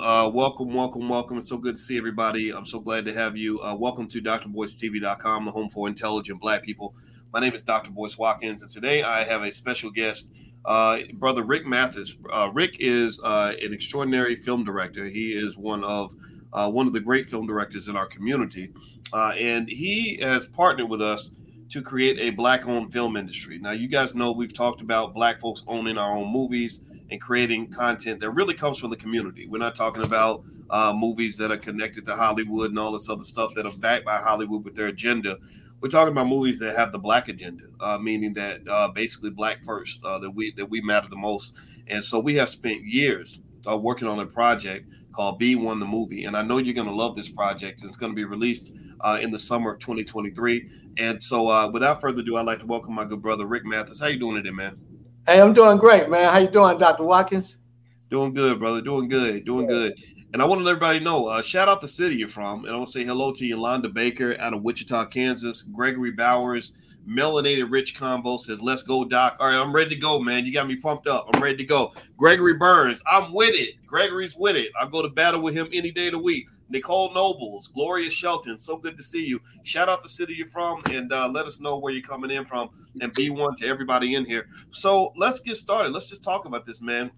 Uh, welcome, welcome, welcome. It's so good to see everybody. I'm so glad to have you. Uh, welcome to drboycetv.com, the home for intelligent black people. My name is Dr. Boyce Watkins, and today I have a special guest, uh, brother Rick Mathis. Uh, Rick is uh, an extraordinary film director. He is one of uh, one of the great film directors in our community, and he has partnered with us to create a black-owned film industry. Now, you guys know we've talked about black folks owning our own movies and creating content that really comes from the community. We're not talking about uh, movies that are connected to Hollywood and all this other stuff that are backed by Hollywood with their agenda. We're talking about movies that have the black agenda, uh, meaning that uh, basically black first, uh, that we that we matter the most. And so we have spent years uh, working on a project called B1 the Movie, and I know you're going to love this project. It's going to be released uh, in the summer of 2023. And so, without further ado, I'd like to welcome my good brother Rick Mathis. How you doing today, man? Hey, I'm doing great, man. How you doing, Dr. Watkins? Doing good, brother. Doing good. Doing good. And I want to let everybody know, uh, shout out the city you're from. And I want to say hello to Yolanda Baker out of Wichita, Kansas. Gregory Bowers, Melanated Rich Combo says, let's go, Doc. All right, I'm ready to go, man. You got me pumped up. I'm ready to go. Gregory Burns, I'm with it. Gregory's with it. I'll go to battle with him any day of the week. Nicole Nobles, Gloria Shelton, so good to see you. Shout out the city you're from and uh, let us know where you're coming in from and be one to everybody in here. So let's get started. Let's just talk about this, man.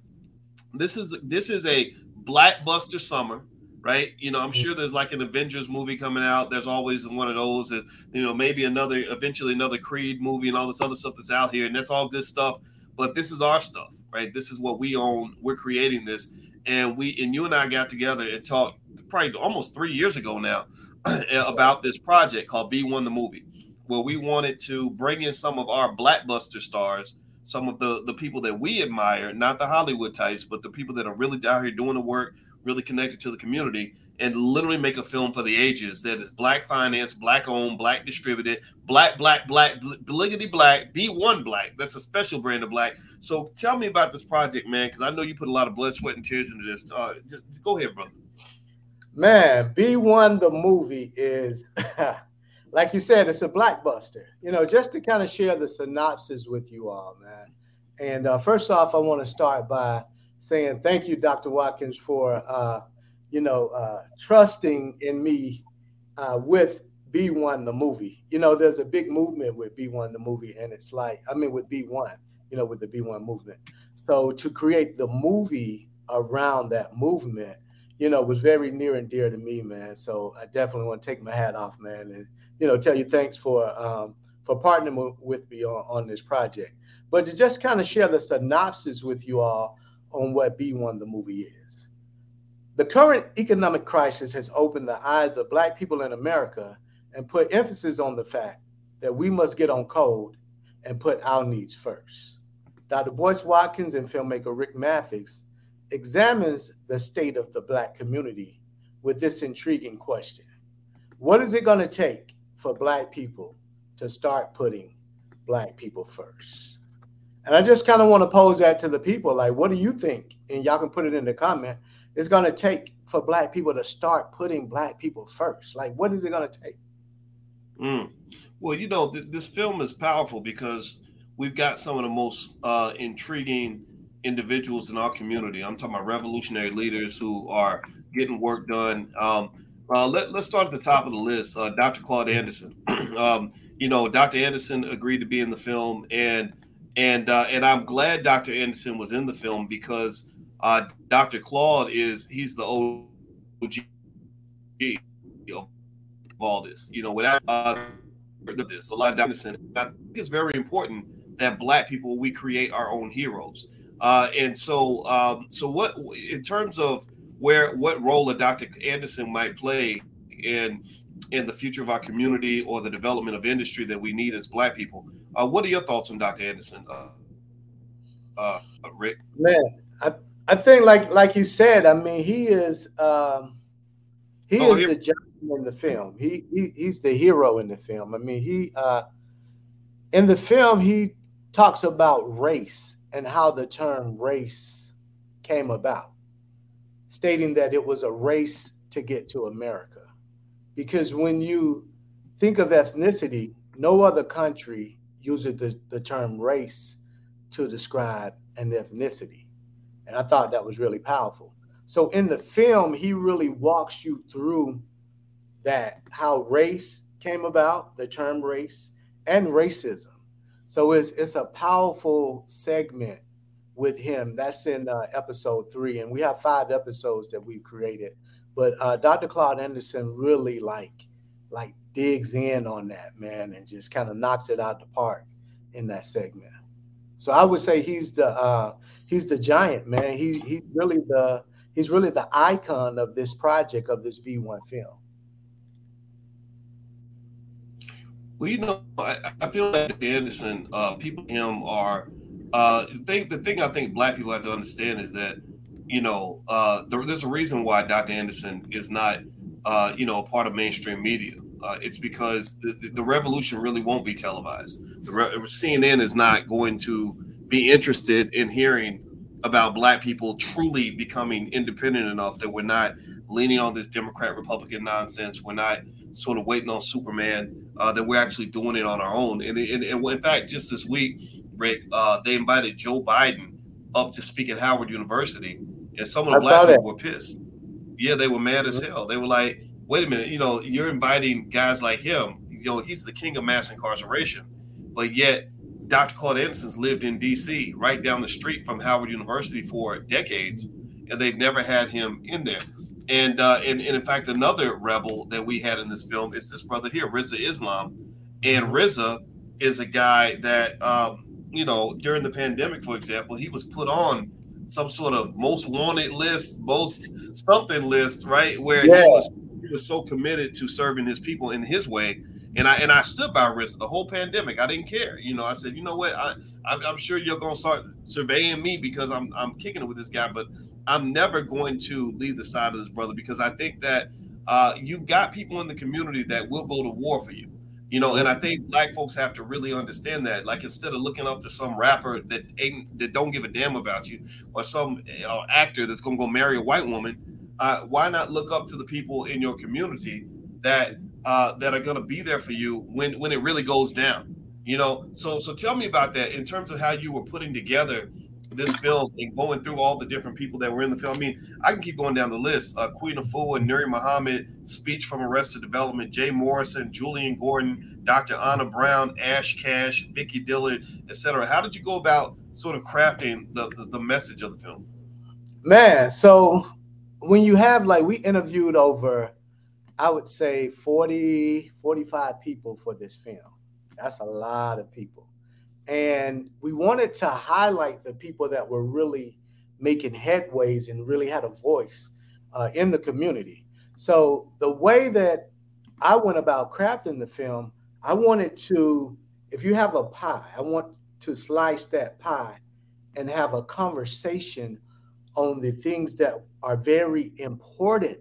This is this is a blackbuster summer, right? You know, I'm sure there's like an Avengers movie coming out. There's always one of those, and you know, maybe another eventually another Creed movie and all this other stuff that's out here, and that's all good stuff. But this is our stuff, right? This is what we own. We're creating this, and we and you and I got together and talked probably almost three years ago now about this project called B1 the Movie, where we wanted to bring in some of our blackbuster stars, some of the the people that we admire, not the Hollywood types, but the people that are really down here doing the work, really connected to the community, and literally make a film for the ages that is black financed, black owned, black distributed, black, black, black, bliggity black, B1 black. That's a special brand of black. So tell me about this project, man, because I know you put a lot of blood, sweat, and tears into this. Uh, just go ahead, brother. Man, B1 the movie is like you said, it's a blockbuster. You know, just to kind of share the synopsis with you all, man. And uh, first off, I want to start by saying thank you, Dr. Watkins, for uh, you know uh, trusting in me uh, with B1 the movie. You know, there's a big movement with B1 the movie, and it's like I mean with B1, you know, with the B1 movement. So to create the movie around that movement you know, was very near and dear to me, man. So I definitely want to take my hat off, man, and you know, tell you thanks for um, for partnering with me on, on this project. But to just kind of share the synopsis with you all on what B1 the movie is. The current economic crisis has opened the eyes of Black people in America and put emphasis on the fact that we must get on code and put our needs first. Dr. Boyce Watkins and filmmaker Rick Mathis examines the state of the Black community with this intriguing question What is it going to take for Black people to start putting Black people first? And I just kind of want to pose that to the people like, what do you think? And y'all can put it in the comment. It's going to take for Black people to start putting Black people first. Like, what is it going to take? Mm. Well, you know, th- this film is powerful because we've got some of the most uh, intriguing individuals in our community. I'm talking about revolutionary leaders who are getting work done. Um, uh, let, us start at the top of the list. Uh, Dr. Claude Anderson. um, you know, Dr. Anderson agreed to be in the film, and and uh, and I'm glad Dr. Anderson was in the film because uh, Dr. Claude is he's the OG of all this. You know, without this, a lot of Anderson. I think it's very important that Black people we create our own heroes. Uh, and so, um, so what in terms of where what role a Dr. Anderson might play in in the future of our community or the development of industry that we need as Black people? Uh, what are your thoughts on Dr. Anderson, uh, uh, Rick? Man, I I think like like you said, I mean he is um, he oh, is the gentleman in the film. He, he he's the hero in the film. I mean he uh, in the film he talks about race and how the term race came about, stating that it was a race to get to America. Because when you think of ethnicity, no other country uses the, the term race to describe an ethnicity. And I thought that was really powerful. So in the film, he really walks you through that how race came about, the term race, and racism. So it's it's a powerful segment with him. That's in uh, episode three, and we have five episodes that we've created. But uh, Dr. Claude Anderson really like like digs in on that man and just kind of knocks it out the park in that segment. So I would say he's the uh, he's the giant man. He he's really the he's really the icon of this project of this B1 film. Well, you know, I, I feel like Anderson, uh, people him are uh, the thing. The thing I think Black people have to understand is that you know uh, there, there's a reason why Dr. Anderson is not uh, you know a part of mainstream media. Uh, it's because the, the revolution really won't be televised. The re- CNN is not going to be interested in hearing about Black people truly becoming independent enough that we're not leaning on this Democrat Republican nonsense. We're not sort of waiting on Superman. Uh, that we're actually doing it on our own. And, and, and in fact, just this week, Rick, uh, they invited Joe Biden up to speak at Howard University, and some of the I black people were pissed. Yeah, they were mad as mm-hmm. hell. They were like, wait a minute, you know, you're inviting guys like him. You know, he's the king of mass incarceration, but yet Dr. Claude Anderson's lived in D.C. right down the street from Howard University for decades, and they've never had him in there. And, uh, and and in fact, another rebel that we had in this film is this brother here, Rizza Islam, and Rizza is a guy that um, you know during the pandemic, for example, he was put on some sort of most wanted list, most something list, right? Where yeah. he was was so committed to serving his people in his way. And I and I stood by risk the whole pandemic. I didn't care. You know, I said, you know what? I, I'm, sure you're gonna start surveying me because I'm I'm kicking it with this guy, but I'm never going to leave the side of this brother because I think that uh, you've got people in the community that will go to war for you. You know, and I think black folks have to really understand that. Like instead of looking up to some rapper that ain't that don't give a damn about you, or some uh, actor that's gonna go marry a white woman, uh, why not look up to the people in your community that uh, that are to be there for you when when it really goes down? You know, so so tell me about that in terms of how you were putting together this film and going through all the different people that were in the film. I mean, I can keep going down the list. Uh, Queen and Nuri Muhammad, Speech from Arrested Development, Jay Morrison, Julian Gordon, Dr. Ona Brown, Ash Cash, Vicky Dillard, etc. How did you go about sort of crafting the, the, the message of the film? Man, so when you have like we interviewed over i would say 40 45 people for this film that's a lot of people and we wanted to highlight the people that were really making headways and really had a voice uh, in the community so the way that i went about crafting the film i wanted to if you have a pie i want to slice that pie and have a conversation on the things that are very important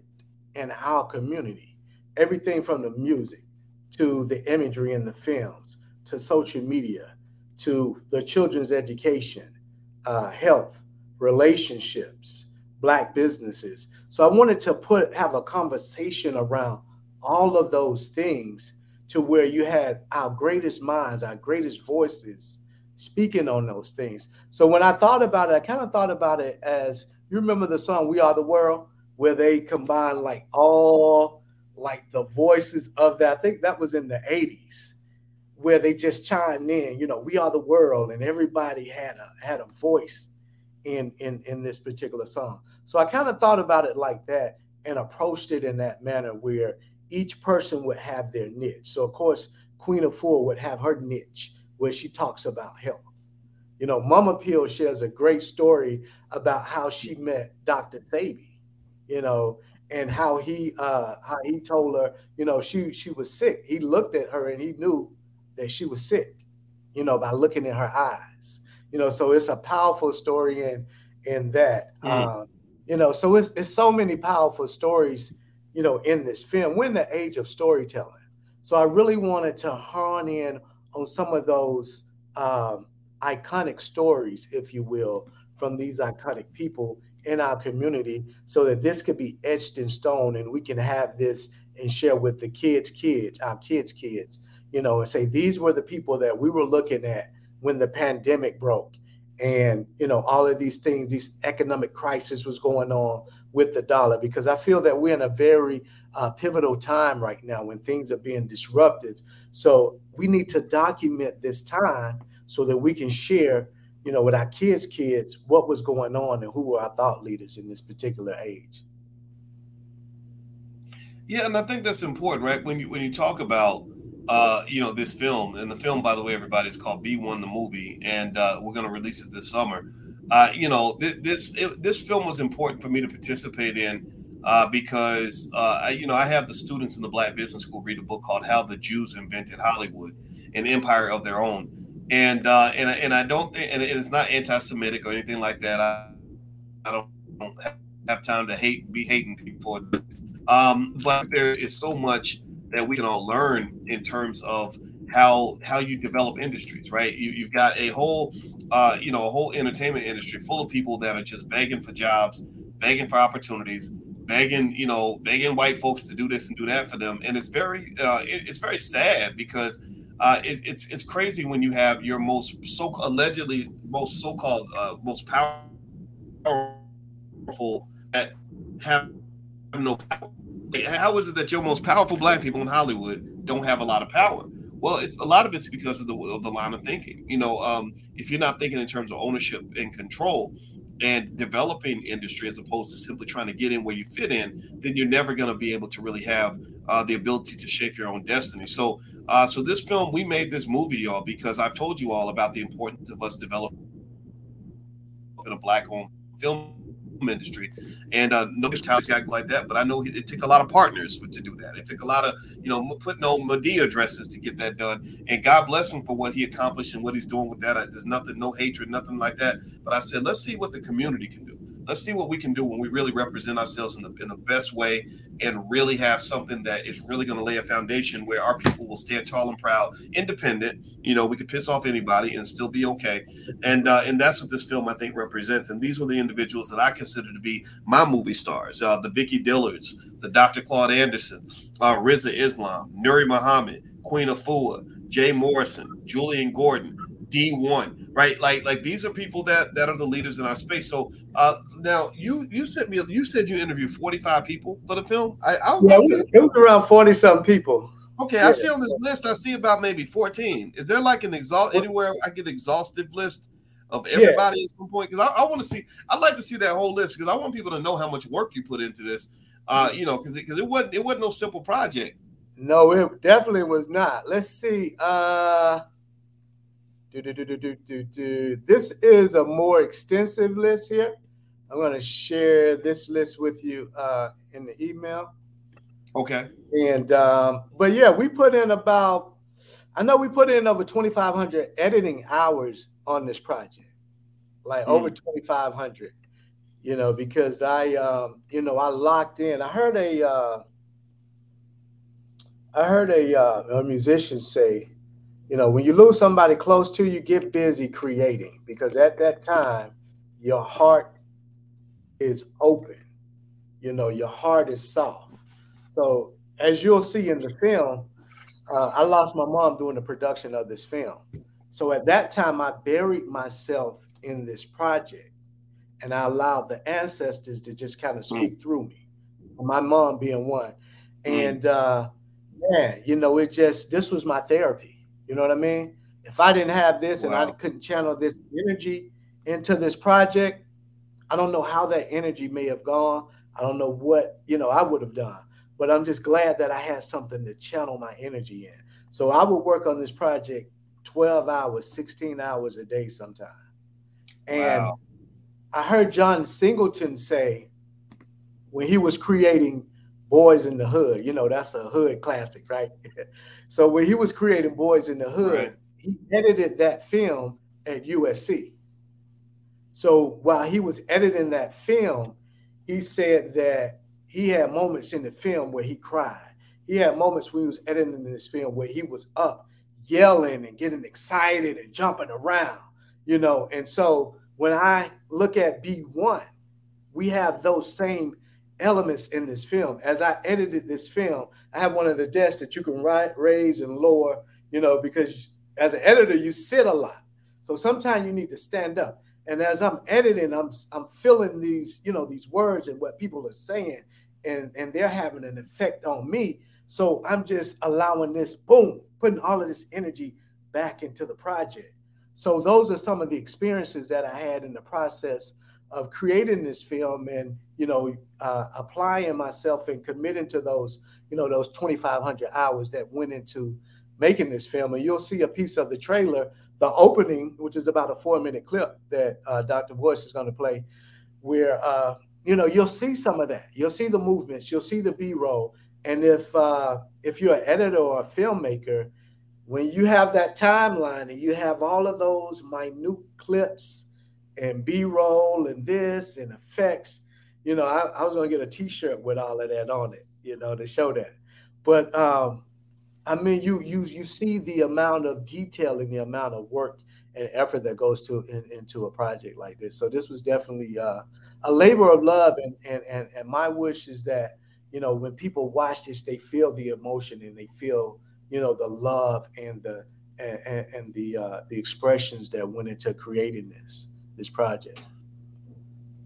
in our community. Everything from the music to the imagery in the films to social media to the children's education, uh, health, relationships, black businesses. So I wanted to put have a conversation around all of those things to where you had our greatest minds, our greatest voices speaking on those things. So when I thought about it, I kind of thought about it as you remember the song "We Are the World," where they combine like all like the voices of that. I think that was in the '80s, where they just chimed in. You know, "We Are the World," and everybody had a had a voice in in in this particular song. So I kind of thought about it like that and approached it in that manner where each person would have their niche. So of course, Queen Afua would have her niche where she talks about health. You know, Mama Peel shares a great story about how she met Dr. Sebi, you know, and how he uh how he told her, you know, she she was sick. He looked at her and he knew that she was sick, you know, by looking in her eyes. You know, so it's a powerful story in in that. Mm. Um, you know, so it's it's so many powerful stories, you know, in this film. We're in the age of storytelling. So I really wanted to hone in on some of those um, iconic stories, if you will, from these iconic people in our community so that this could be etched in stone and we can have this and share with the kids' kids, our kids' kids, you know, and say these were the people that we were looking at when the pandemic broke and you know all of these things these economic crisis was going on with the dollar because I feel that we're in a very uh, pivotal time right now when things are being disrupted. So we need to document this time so that we can share, you know, with our kids' kids what was going on and who were our thought leaders in this particular age. Yeah, and I think that's important, right? When you when you talk about uh, you know this film, and the film, by the way, everybody is called B1 the movie, and uh, we're going to release it this summer. Uh, you know, th- this it, this film was important for me to participate in uh, because uh, I, you know I have the students in the Black Business School read a book called "How the Jews Invented Hollywood: An Empire of Their Own," and uh, and and I don't think, and it's not anti-Semitic or anything like that. I I don't, have time to hate be hating people, for um, but there is so much that we can all learn in terms of how how you develop industries, right? You, you've got a whole, uh, you know, a whole entertainment industry full of people that are just begging for jobs, begging for opportunities, begging, you know, begging white folks to do this and do that for them, and it's very, uh, it, it's very sad because uh, it, it's it's crazy when you have your most so allegedly most so-called uh, most powerful that have no power. How is it that your most powerful black people in Hollywood don't have a lot of power? Well, it's a lot of it's because of the of the line of thinking. You know, um, if you're not thinking in terms of ownership and control and developing industry as opposed to simply trying to get in where you fit in, then you're never going to be able to really have uh, the ability to shape your own destiny. So, uh, so this film, we made this movie, y'all, because I've told you all about the importance of us developing a black-owned film industry. And uh, no talent guy like that, but I know it took a lot of partners to do that. It took a lot of, you know, putting on Madea dresses to get that done. And God bless him for what he accomplished and what he's doing with that. There's nothing, no hatred, nothing like that. But I said, let's see what the community can do let's see what we can do when we really represent ourselves in the in the best way and really have something that is really going to lay a foundation where our people will stand tall and proud, independent. You know, we could piss off anybody and still be okay, and uh, and that's what this film I think represents. And these were the individuals that I consider to be my movie stars: uh, the Vicky Dillards, the Dr. Claude Anderson, uh, Rizza Islam, Nuri Muhammad, Queen Afua, Jay Morrison, Julian Gordon, D1, right? Like like these are people that that are the leaders in our space. So uh now you you sent me you said you interviewed 45 people for the film. I, I yeah, it was around 40 something people. Okay, yeah. I see on this list, I see about maybe 14. Is there like an exhaust anywhere I get exhaustive list of everybody yeah. at some point? Because I, I want to see, I'd like to see that whole list because I want people to know how much work you put into this. Uh, you know, because because it, it wasn't it wasn't no simple project. No, it definitely was not. Let's see. Uh do, do, do, do, do, do, do. This is a more extensive list here. I'm going to share this list with you uh, in the email. Okay. And um, but yeah, we put in about I know we put in over 2,500 editing hours on this project, like mm. over 2,500. You know, because I um, you know I locked in. I heard a uh, I heard a, uh, a musician say you know, when you lose somebody close to you, get busy creating because at that time, your heart is open. You know, your heart is soft. So, as you'll see in the film, uh, I lost my mom during the production of this film. So, at that time, I buried myself in this project and I allowed the ancestors to just kind of speak mm. through me, my mom being one. Mm. And, uh, man, you know, it just, this was my therapy you know what I mean? If I didn't have this wow. and I couldn't channel this energy into this project, I don't know how that energy may have gone. I don't know what, you know, I would have done. But I'm just glad that I had something to channel my energy in. So I would work on this project 12 hours, 16 hours a day sometimes. And wow. I heard John Singleton say when he was creating Boyz n the Hood. You know, that's a hood classic, right? so when he was creating Boyz n the Hood, right. he edited that film at USC. So while he was editing that film, he said that he had moments in the film where he cried. He had moments when he was editing this film where he was up yelling and getting excited and jumping around, you know. And so when I look at B1, we have those same elements in this film. As I edited this film, I have one of the desks that you can right, raise and lower, you know, because as an editor, you sit a lot. So sometimes you need to stand up. And as I'm editing, I'm I'm feeling these, you know, these words and what people are saying, and and they're having an effect on me. So I'm just allowing this boom, putting all of this energy back into the project. So those are some of the experiences that I had in the process of creating this film and you know uh, applying myself and committing to those you know those 2500 hours that went into making this film. And you'll see a piece of the trailer the opening which is about a four minute clip that uh, dr bush is going to play where uh, you know you'll see some of that. You'll see the movements. You'll see the b-roll. And if uh, if you're an editor or a filmmaker when you have that timeline and you have all of those minute clips and b-roll and this and effects. You know i, I was to get a t-shirt with all of that on it you know to show that. But um i mean you you you see the amount of detail and the amount of work and effort that goes to in, into a project like this. So this was definitely uh, a labor of love and, and and and my wish is that you know when people watch this they feel the emotion and they feel you know the love and the and, and the uh, the expressions that went into creating this this project.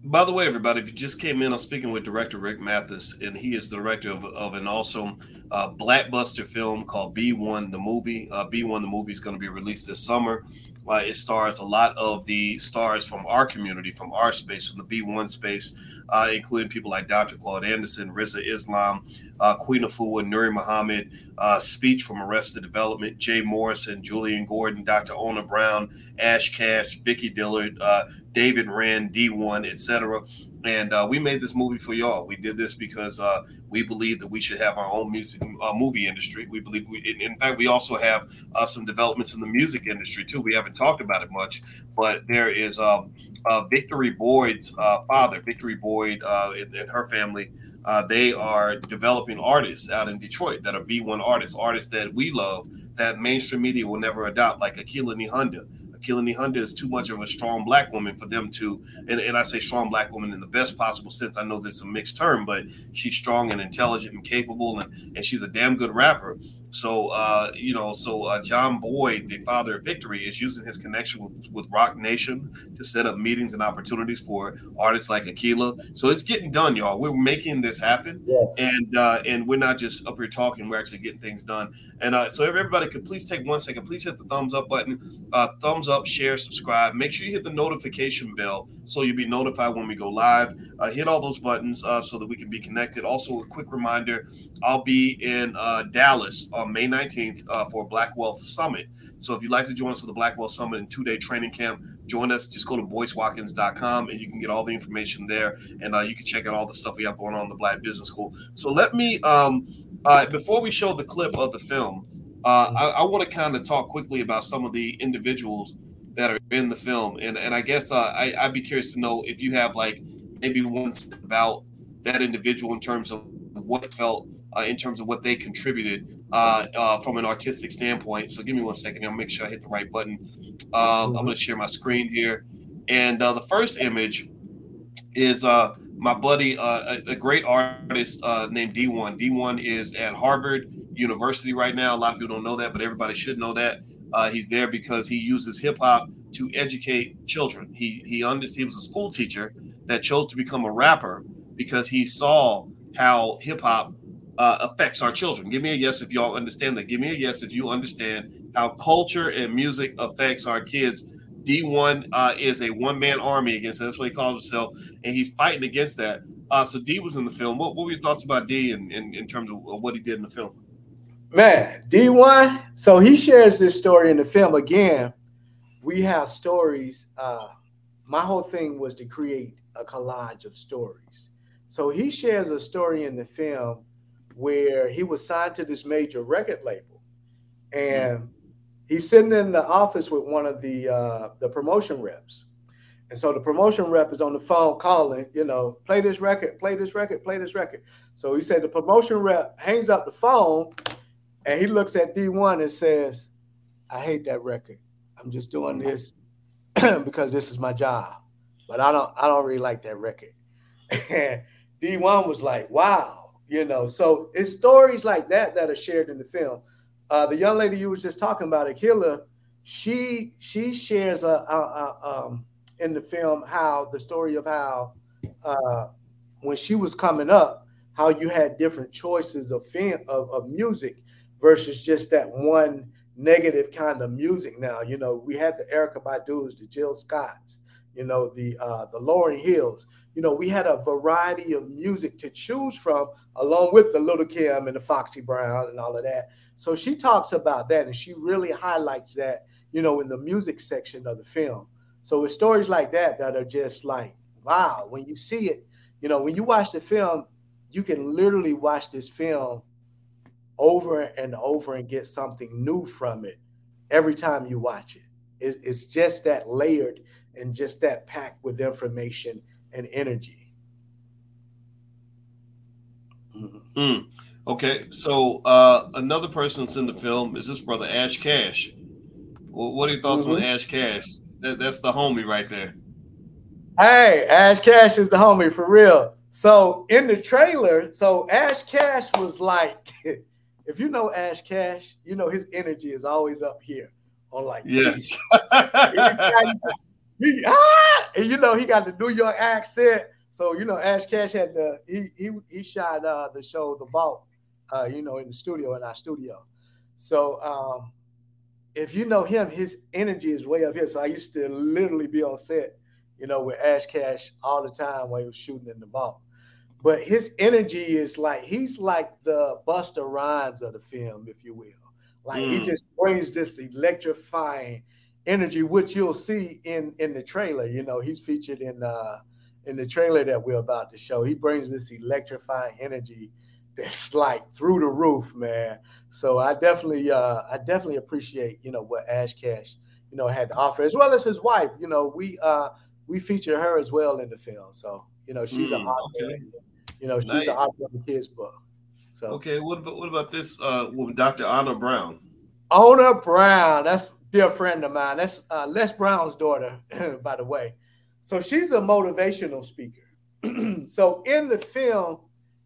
By the way, everybody, if you just came in, I'm speaking with director Rick Mathis, and he is the director of, of an awesome uh, blackbuster film called B1 the Movie. Uh, B1 the Movie is going to be released this summer. Uh, it stars a lot of the stars from our community, from our space, from the B1 space, uh, including people like Dr. Claude Anderson, Rizza Islam, uh, Queen Afua, Nuri Muhammad, uh, Speech from Arrested Development, Jay Morrison, Julian Gordon, Dr. Ona Brown, Ash Cash, Vicky Dillard, uh, David Rand, D1, etc. And uh, we made this movie for y'all. We did this because uh, we believe that we should have our own music movie industry. We believe we, in, fact, we also have some developments in the music industry too. We haven't talked about it much, but there is um, Victory Boyd's father, Victory Boyd, Uh, and, and, her family. Uh, they are developing artists out in Detroit that are B1 artists, artists that we love, that mainstream media will never adopt, like Akilah Nihonda. Akilah Nihonda is too much of a strong black woman for them to, and, and I say strong black woman in the best possible sense. I know that's a mixed term, but she's strong and intelligent and capable, and, and she's a damn good rapper. So, uh, you know, so uh, John Boyd, the father of Victory, is using his connection with, with Roc Nation to set up meetings and opportunities for artists like Akilah. So it's getting done, y'all. We're making this happen, yes. and uh, and we're not just up here talking. We're actually getting things done. And uh, so everybody could please take one second. Please hit the thumbs up button, uh, thumbs up, share, subscribe. Make sure you hit the notification bell so you'll be notified when we go live. Uh, hit all those buttons so that we can be connected. Also, a quick reminder: I'll be in Dallas on May 19th uh, for Black Wealth Summit. So if you'd like to join us for the Black Wealth Summit and two-day training camp, join us. Just go to boycewatkins.com and you can get all the information there, and uh, you can check out all the stuff we have going on in the Black Business School. So let me, um, uh, before we show the clip of the film, uh, I, I want to kind of talk quickly about some of the individuals that are in the film, and and I guess uh, I, I'd be curious to know if you have like maybe one about that individual in terms of what felt uh, in terms of what they contributed uh, uh, from an artistic standpoint. So give me one second. I'll make sure I hit the right button. Um, I'm going to share my screen here. And uh, the first image is uh, my buddy, uh, a, a, great artist uh, named D1. D1 is at Harvard University right now. A lot of people don't know that, but everybody should know that. Uh, he's there because he uses hip hop to educate children. He he, under, he was a school teacher that chose to become a rapper because he saw how hip hop uh, affects our children. Give me a yes if y'all understand that. Give me a yes if you understand how culture and music affects our kids. D1 uh, is a one man army against that's what he calls himself, and he's fighting against that. Uh, so D was in the film. What, what were your thoughts about D in, in, in terms of, of what he did in the film? Man, D1. So he shares this story in the film. Again, we have stories. Uh, my whole thing was to create a collage of stories. So he shares a story in the film where he was signed to this major record label, and he's sitting in the office with one of the uh, the promotion reps. And so the promotion rep is on the phone calling, you know, play this record, play this record, play this record. So he said the promotion rep hangs up the phone and he looks at D1 and says, I hate that record. I'm just doing this because this is my job. But I don't I don't really like that record. And D1 was like, wow, you know so it's stories like that that are shared in the film uh, the young lady you was just talking about Akilah, she she shares a, a, a, um, in the film how the story of how uh, when she was coming up, how you had different choices of film of, of music versus just that one negative kind of music. Now, you know, we had the Erykah Badu's, the Jill Scotts, you know, the uh, the Lauryn Hills. You know, we had a variety of music to choose from, along with the Lil' Kim and the Foxy Brown and all of that. So she talks about that, and she really highlights that, you know, in the music section of the film. So it's stories like that that are just like, wow, when you see it, you know, when you watch the film, you can literally watch this film over and over and get something new from it every time you watch it. it it's just that layered and just that packed with information and energy. Mm-hmm. Mm. Okay, so uh, another person that's in the film is this brother Ash Cash. Well, what are your thoughts mm-hmm. on Ash Cash? That, that's the homie right there. Hey, Ash Cash is the homie for real. So in the trailer, so Ash Cash was like, if you know Ash Cash, you know his energy is always up here on like yes. he, ah! and you know he got the New York accent. So you know Ash Cash had the he he he shot uh, the show The Vault, uh, you know, in the studio in our studio. So um, if you know him, his energy is way up here. So I used to literally be on set, you know, with Ash Cash all the time while he was shooting in the vault. But his energy is like he's like the Busta Rhymes of the film, if you will. Like mm. he just brings this electrifying energy, which you'll see in in the trailer. You know, he's featured in uh in the trailer that we're about to show. He brings this electrifying energy that's like through the roof, man. So I definitely uh I definitely appreciate, you know, what Ash Cash, you know, had to offer, as well as his wife. You know, we uh we feature her as well in the film. So, you know, she's mm, an author. Okay. You know, she's nice. an author of the kids book. So okay, what about what about this uh woman, Dr. Ona Brown? Ona Brown, that's dear friend of mine. That's uh, Les Brown's daughter, by the way. So she's a motivational speaker. so in the film,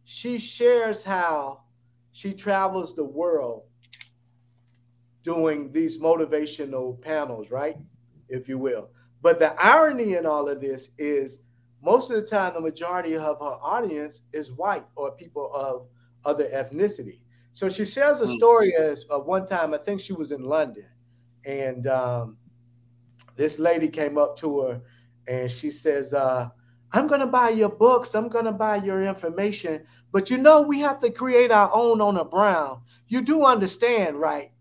she shares how she travels the world doing these motivational panels, right? If you will. But the irony in all of this is most of the time, the majority of her audience is white or people of other ethnicity. So she shares a hmm. story as of one time, I think she was in London, and um, this lady came up to her and she says, uh, I'm going to buy your books. I'm going to buy your information. But you know, we have to create our own Ona Brown. You do understand, right?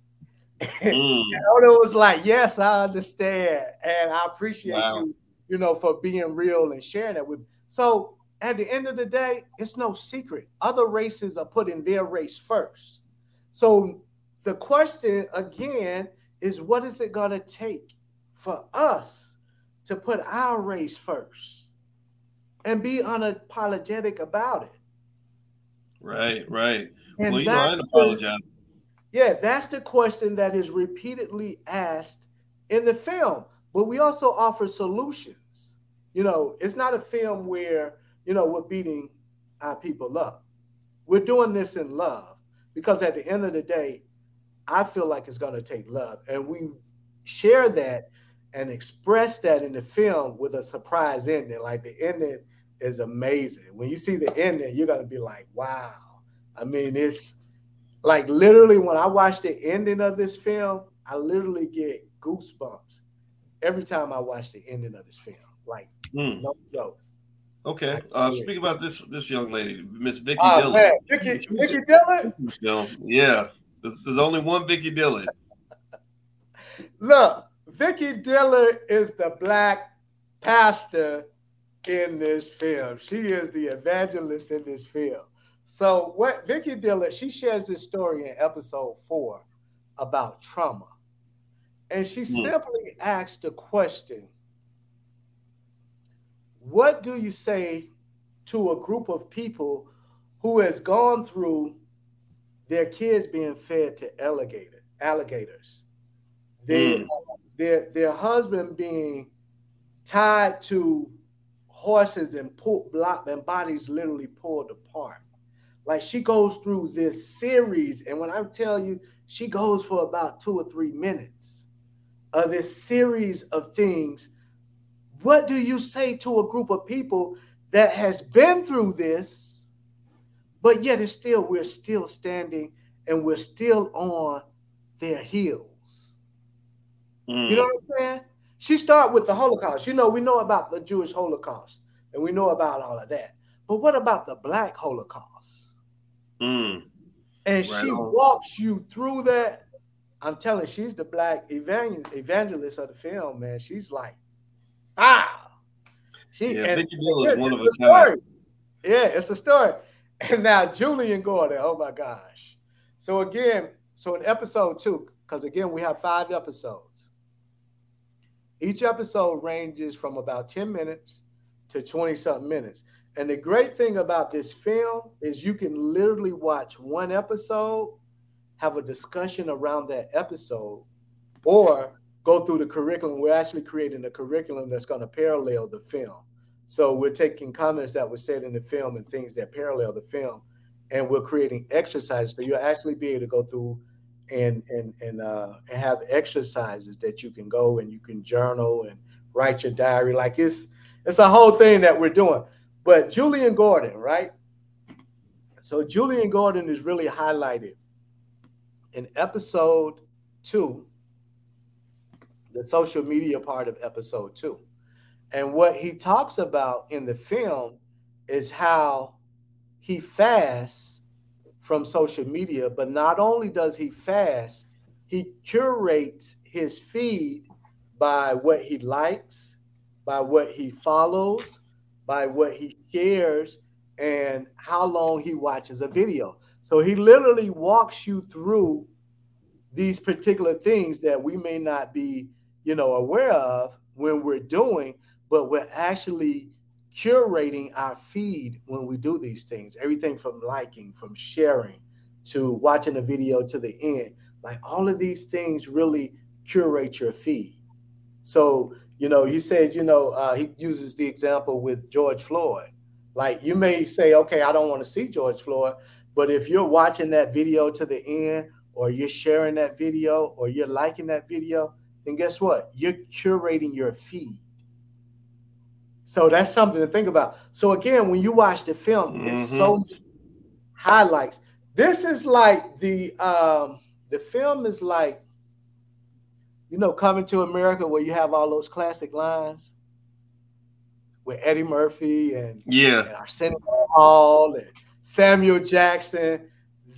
Mm. and Ona was like, Yes, I understand. And I appreciate wow. you, you know, for being real and sharing that with me. So at the end of the day, it's no secret. Other races are putting their race first. So the question again is what is it going to take for us to put our race first? and be unapologetic about it. Right, right. And well, you I apologize. Yeah, that's the question that is repeatedly asked in the film. But we also offer solutions. You know, it's not a film where, you know, we're beating our people up. We're doing this in love because at the end of the day, I feel like it's going to take love. And we share that and express that in the film with a surprise ending. Like the ending is amazing. When you see the ending, you're gonna be like, wow. I mean, it's like literally when I watch the ending of this film, I literally get goosebumps every time I watch the ending of this film. Like, mm. no joke. Okay. Uh, speak about this this young lady, Miss Vicky oh, Dillon. Man. Vicky, Vicky Dillon. Yeah, there's, there's only one Vicky Dillon. Look, Vicky Dillon is the black pastor in this film. She is the evangelist in this film. So what Vicky Dillon, she shares this story in episode four about trauma. And she mm. simply asks the question, what do you say to a group of people who has gone through their kids being fed to alligator, alligators, their, mm. Their, their husband being tied to horses and pulled block and bodies literally pulled apart. Like she goes through this series, and when I tell you, she goes for about two or three minutes of this series of things what do you say to a group of people that has been through this, but yet it's still we're still standing and we're still on their heels. Mm. You know what I'm saying? She started with the Holocaust. You know, we know about the Jewish Holocaust and we know about all of that. But what about the Black Holocaust? Mm. And right she on. walks you through that. I'm telling you, she's the black evangelist of the film, man. She's like, ah. She, yeah, and, is one of a kind. Yeah, it's a story. And now Julian Gordon, oh my gosh. So again, so in episode two, because again, we have five episodes. Each episode ranges from about 10 minutes to 20 something minutes. And the great thing about this film is you can literally watch one episode, have a discussion around that episode, or go through the curriculum. We're actually creating a curriculum that's going to parallel the film. So we're taking comments that were said in the film and things that parallel the film, and we're creating exercises so you'll actually be able to go through and and and uh, and have exercises that you can go and you can journal and write your diary. Like it's it's a whole thing that we're doing. But Julian Gordon, right? So Julian Gordon is really highlighted in episode two, the social media part of episode two. And what he talks about in the film is how he fasts from social media, but not only does he fast, he curates his feed by what he likes, by what he follows, by what he shares, and how long he watches a video. So he literally walks you through these particular things that we may not be, you know, aware of when we're doing, but we're actually curating our feed when we do these things. Everything from liking, from sharing, to watching a video to the end. Like all of these things really curate your feed. So, you know, he said, you know, uh, he uses the example with George Floyd. Like you may say, okay, I don't want to see George Floyd, but if you're watching that video to the end, or you're sharing that video, or you're liking that video, then guess what? You're curating your feed. So that's something to think about. So again, when you watch the film, mm-hmm. it's so highlights. This is like the um the film is like you know coming to America where you have all those classic lines with Eddie Murphy and yeah and Arsenio Hall and Samuel Jackson.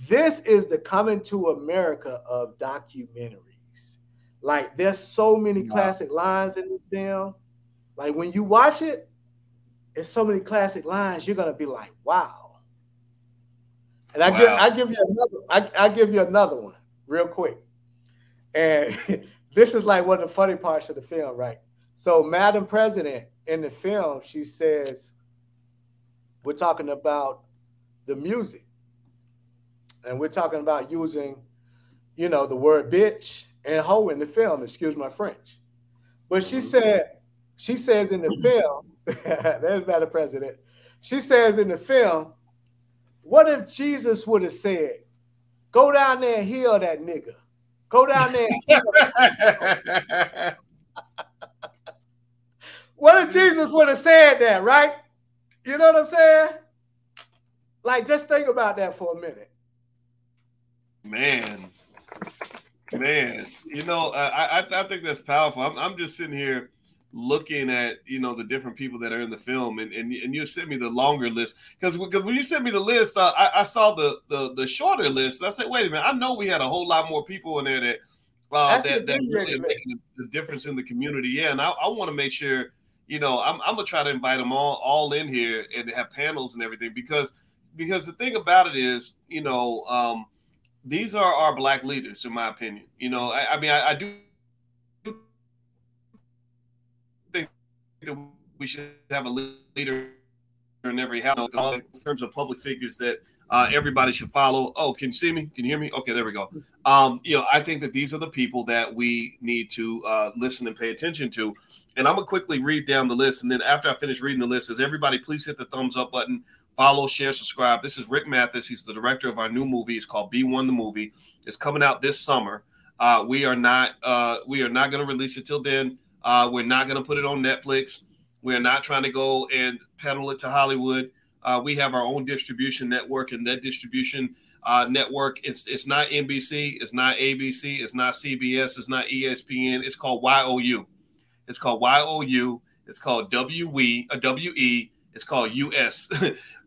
This is the coming to America of documentaries. Like there's so many wow. classic lines in the film like when you watch it, it's so many classic lines. You're gonna be like, "Wow!" And I wow. give I give you another I, I give you another one real quick. And this is like one of the funny parts of the film, right? So, Madam President in the film, she says, "We're talking about the music, and we're talking about using, you know, the word bitch and hoe in the film. Excuse my French." But she mm-hmm. said she says in the film, there's not a president. She says in the film, what if Jesus would have said, go down there and heal that nigga? Go down there what if Jesus would have said that, right? You know what I'm saying? Like, just think about that for a minute. Man, man, you know, I I, I think that's powerful. I'm, I'm just sitting here looking at you know the different people that are in the film and and, and you sent me the longer list. Because because when you sent me the list uh, I, I saw the, the the shorter list. I said wait a minute i know we had a whole lot more people in there that uh, that, that really are making the difference in the community. Yeah and i, I want to make sure you know I'm, I'm gonna try to invite them all all in here and have panels and everything because because the thing about it is you know um these are our black leaders in my opinion. You know i, I mean I, I do that we should have a leader in every house in terms of public figures that uh, everybody should follow. Oh, can you see me? Can you hear me? Okay, there we go. Um, you know, I think that these are the people that we need to uh, listen and pay attention to. And I'm gonna quickly read down the list, and then after I finish reading the list, says everybody please hit the thumbs up button, follow, share, subscribe. This is Rick Mathis. He's the director of our new movie. It's called B1 the Movie. It's coming out this summer. Uh, we are not uh, we are not gonna release it till then. Uh, we're not going to put it on Netflix. We are not trying to go and peddle it to Hollywood. Uh, we have our own distribution network, and that distribution uh, network it's it's not NBC, it's not ABC, it's not CBS, it's not ESPN. It's called YOU. It's called YOU. It's called WE, a WE. It's called US.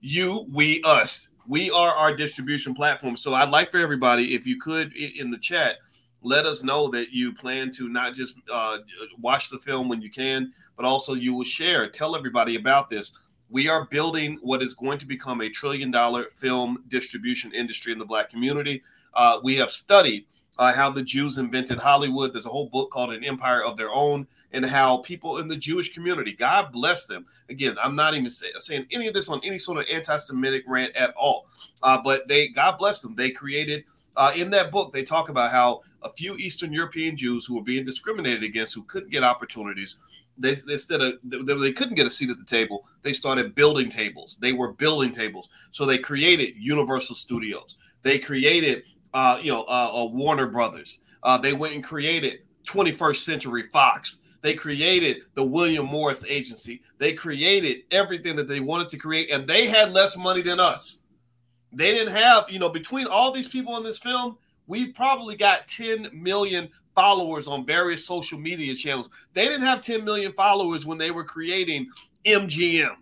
you, we, us. We are our distribution platform. So I'd like for everybody, if you could, in the chat, let us know that you plan to not just uh, watch the film when you can, but also you will share. Tell everybody about this. We are building what is going to become a trillion dollar film distribution industry in the Black community. Uh, we have studied uh, how the Jews invented Hollywood. There's a whole book called An Empire of Their Own, and how people in the Jewish community, God bless them. Again, I'm not even say, saying any of this on any sort of anti-Semitic rant at all, uh, but they, God bless them. They created uh, in that book. They talk about how a few Eastern European Jews who were being discriminated against, who couldn't get opportunities, they, instead of they, they couldn't get a seat at the table, they started building tables. They were building tables, so they created Universal Studios. They created uh, you know, uh, uh, Warner Brothers. Uh, they went and created 21st Century Fox. They created the William Morris Agency. They created everything that they wanted to create, and they had less money than us. They didn't have, you know, between all these people in this film, we've probably got 10 million followers on various social media channels. They didn't have 10 million followers when they were creating MGM,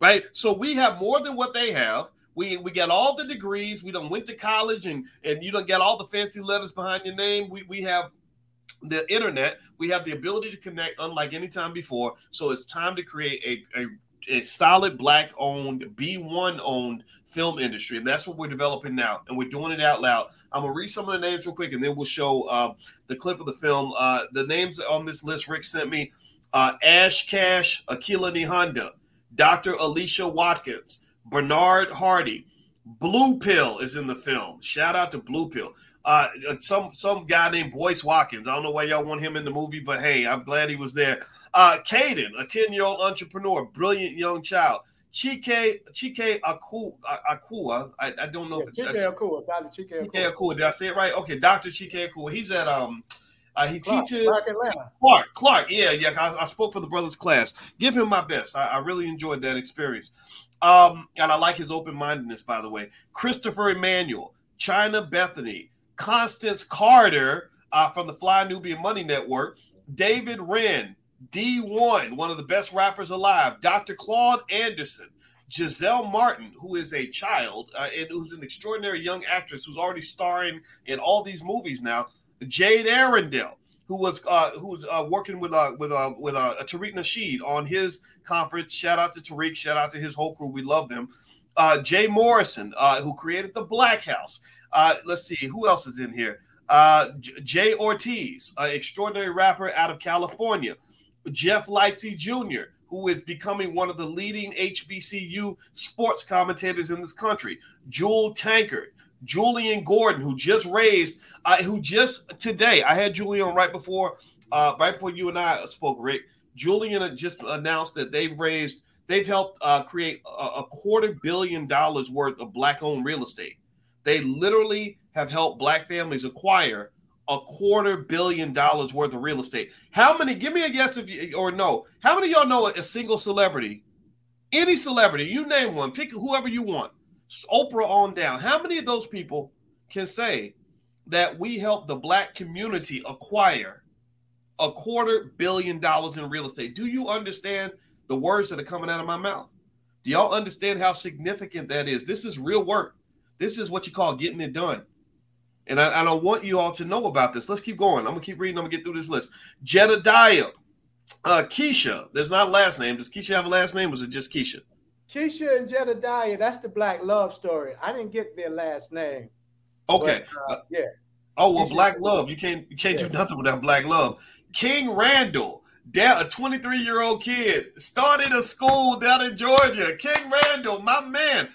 right? So we have more than what they have. We we got all the degrees. We don't went to college and and you don't get all the fancy letters behind your name. We we have the internet. We have the ability to connect unlike any time before. So it's time to create a, a a solid black owned b1 owned film industry and that's what we're developing now and we're doing it out loud i'm gonna read some of the names real quick and then we'll show uh, the clip of the film uh, the names on this list rick sent me uh, ash cash akila nihanda dr alicia watkins Bernard Hardy. Blue Pill is in the film. Shout out to Blue Pill. Uh, some some guy named Boyce Watkins. I don't know why y'all want him in the movie, but hey, I'm glad he was there. Uh, Caden, a 10 year old entrepreneur, brilliant young child. Chike Chike Akua. Akua. I, I don't know yeah, if it's Chike Akua. Dr. Chike Akua. Chike Akua. Did I say it right? Okay, Dr. Chike Akua. He's at um uh, he Clark, teaches Clark Clark. Clark. Yeah, yeah. I, I, spoke for the brothers class. Give him my best. I, I really enjoyed that experience. Um, and I like his open mindedness, by the way. Christopher Emmanuel, China Bethany, Constance Carter uh, from the Fly Nubian Money Network, David Wren, D1, one of the best rappers alive, Dr. Claude Anderson, Giselle Martin, who is a child uh, and who's an extraordinary young actress who's already starring in all these movies now, Jade Arendelle, who was uh, uh, working with uh, with uh, with uh, Tariq Nasheed on his conference. Shout out to Tariq. Shout out to his whole crew. We love them. Uh, Jay Morrison, uh, who created the Black House. Uh, let's see who else is in here. Uh, Jay Ortiz, an extraordinary rapper out of California. Jeff Lightsey Jr., who is becoming one of the leading HBCU sports commentators in this country. Jewel Tankard, Julian Gordon, who just raised, uh, who just today, I had Julian right before, uh, right before you and I spoke, Rick. Julian just announced that they've raised, they've helped uh, create a, a quarter billion dollars worth of black-owned real estate. They literally have helped black families acquire a quarter billion dollars worth of real estate. How many? Give me a guess if you or no. How many y'all know a single celebrity? Any celebrity, you name one, pick whoever you want Oprah on down. How many of those people can say that we helped the black community acquire a quarter billion dollars in real estate? Do you understand the words that are coming out of my mouth? Do y'all understand how significant that is? This is real work. This is what you call getting it done. And I, I don't want you all to know about this. Let's keep going. I'm gonna keep reading. I'm gonna get through this list. Jedediah, uh, Keisha. There's not a last name. Does Keisha have a last name? Was it just Keisha? Keisha and Jedediah, that's the black love story. I didn't get their last name. Okay. But, uh, yeah. Oh well, Keisha, black love. You can't you can't yeah. do nothing without black love. King Randall, down a 23 year old kid, started a school down in Georgia. King Randall, my man.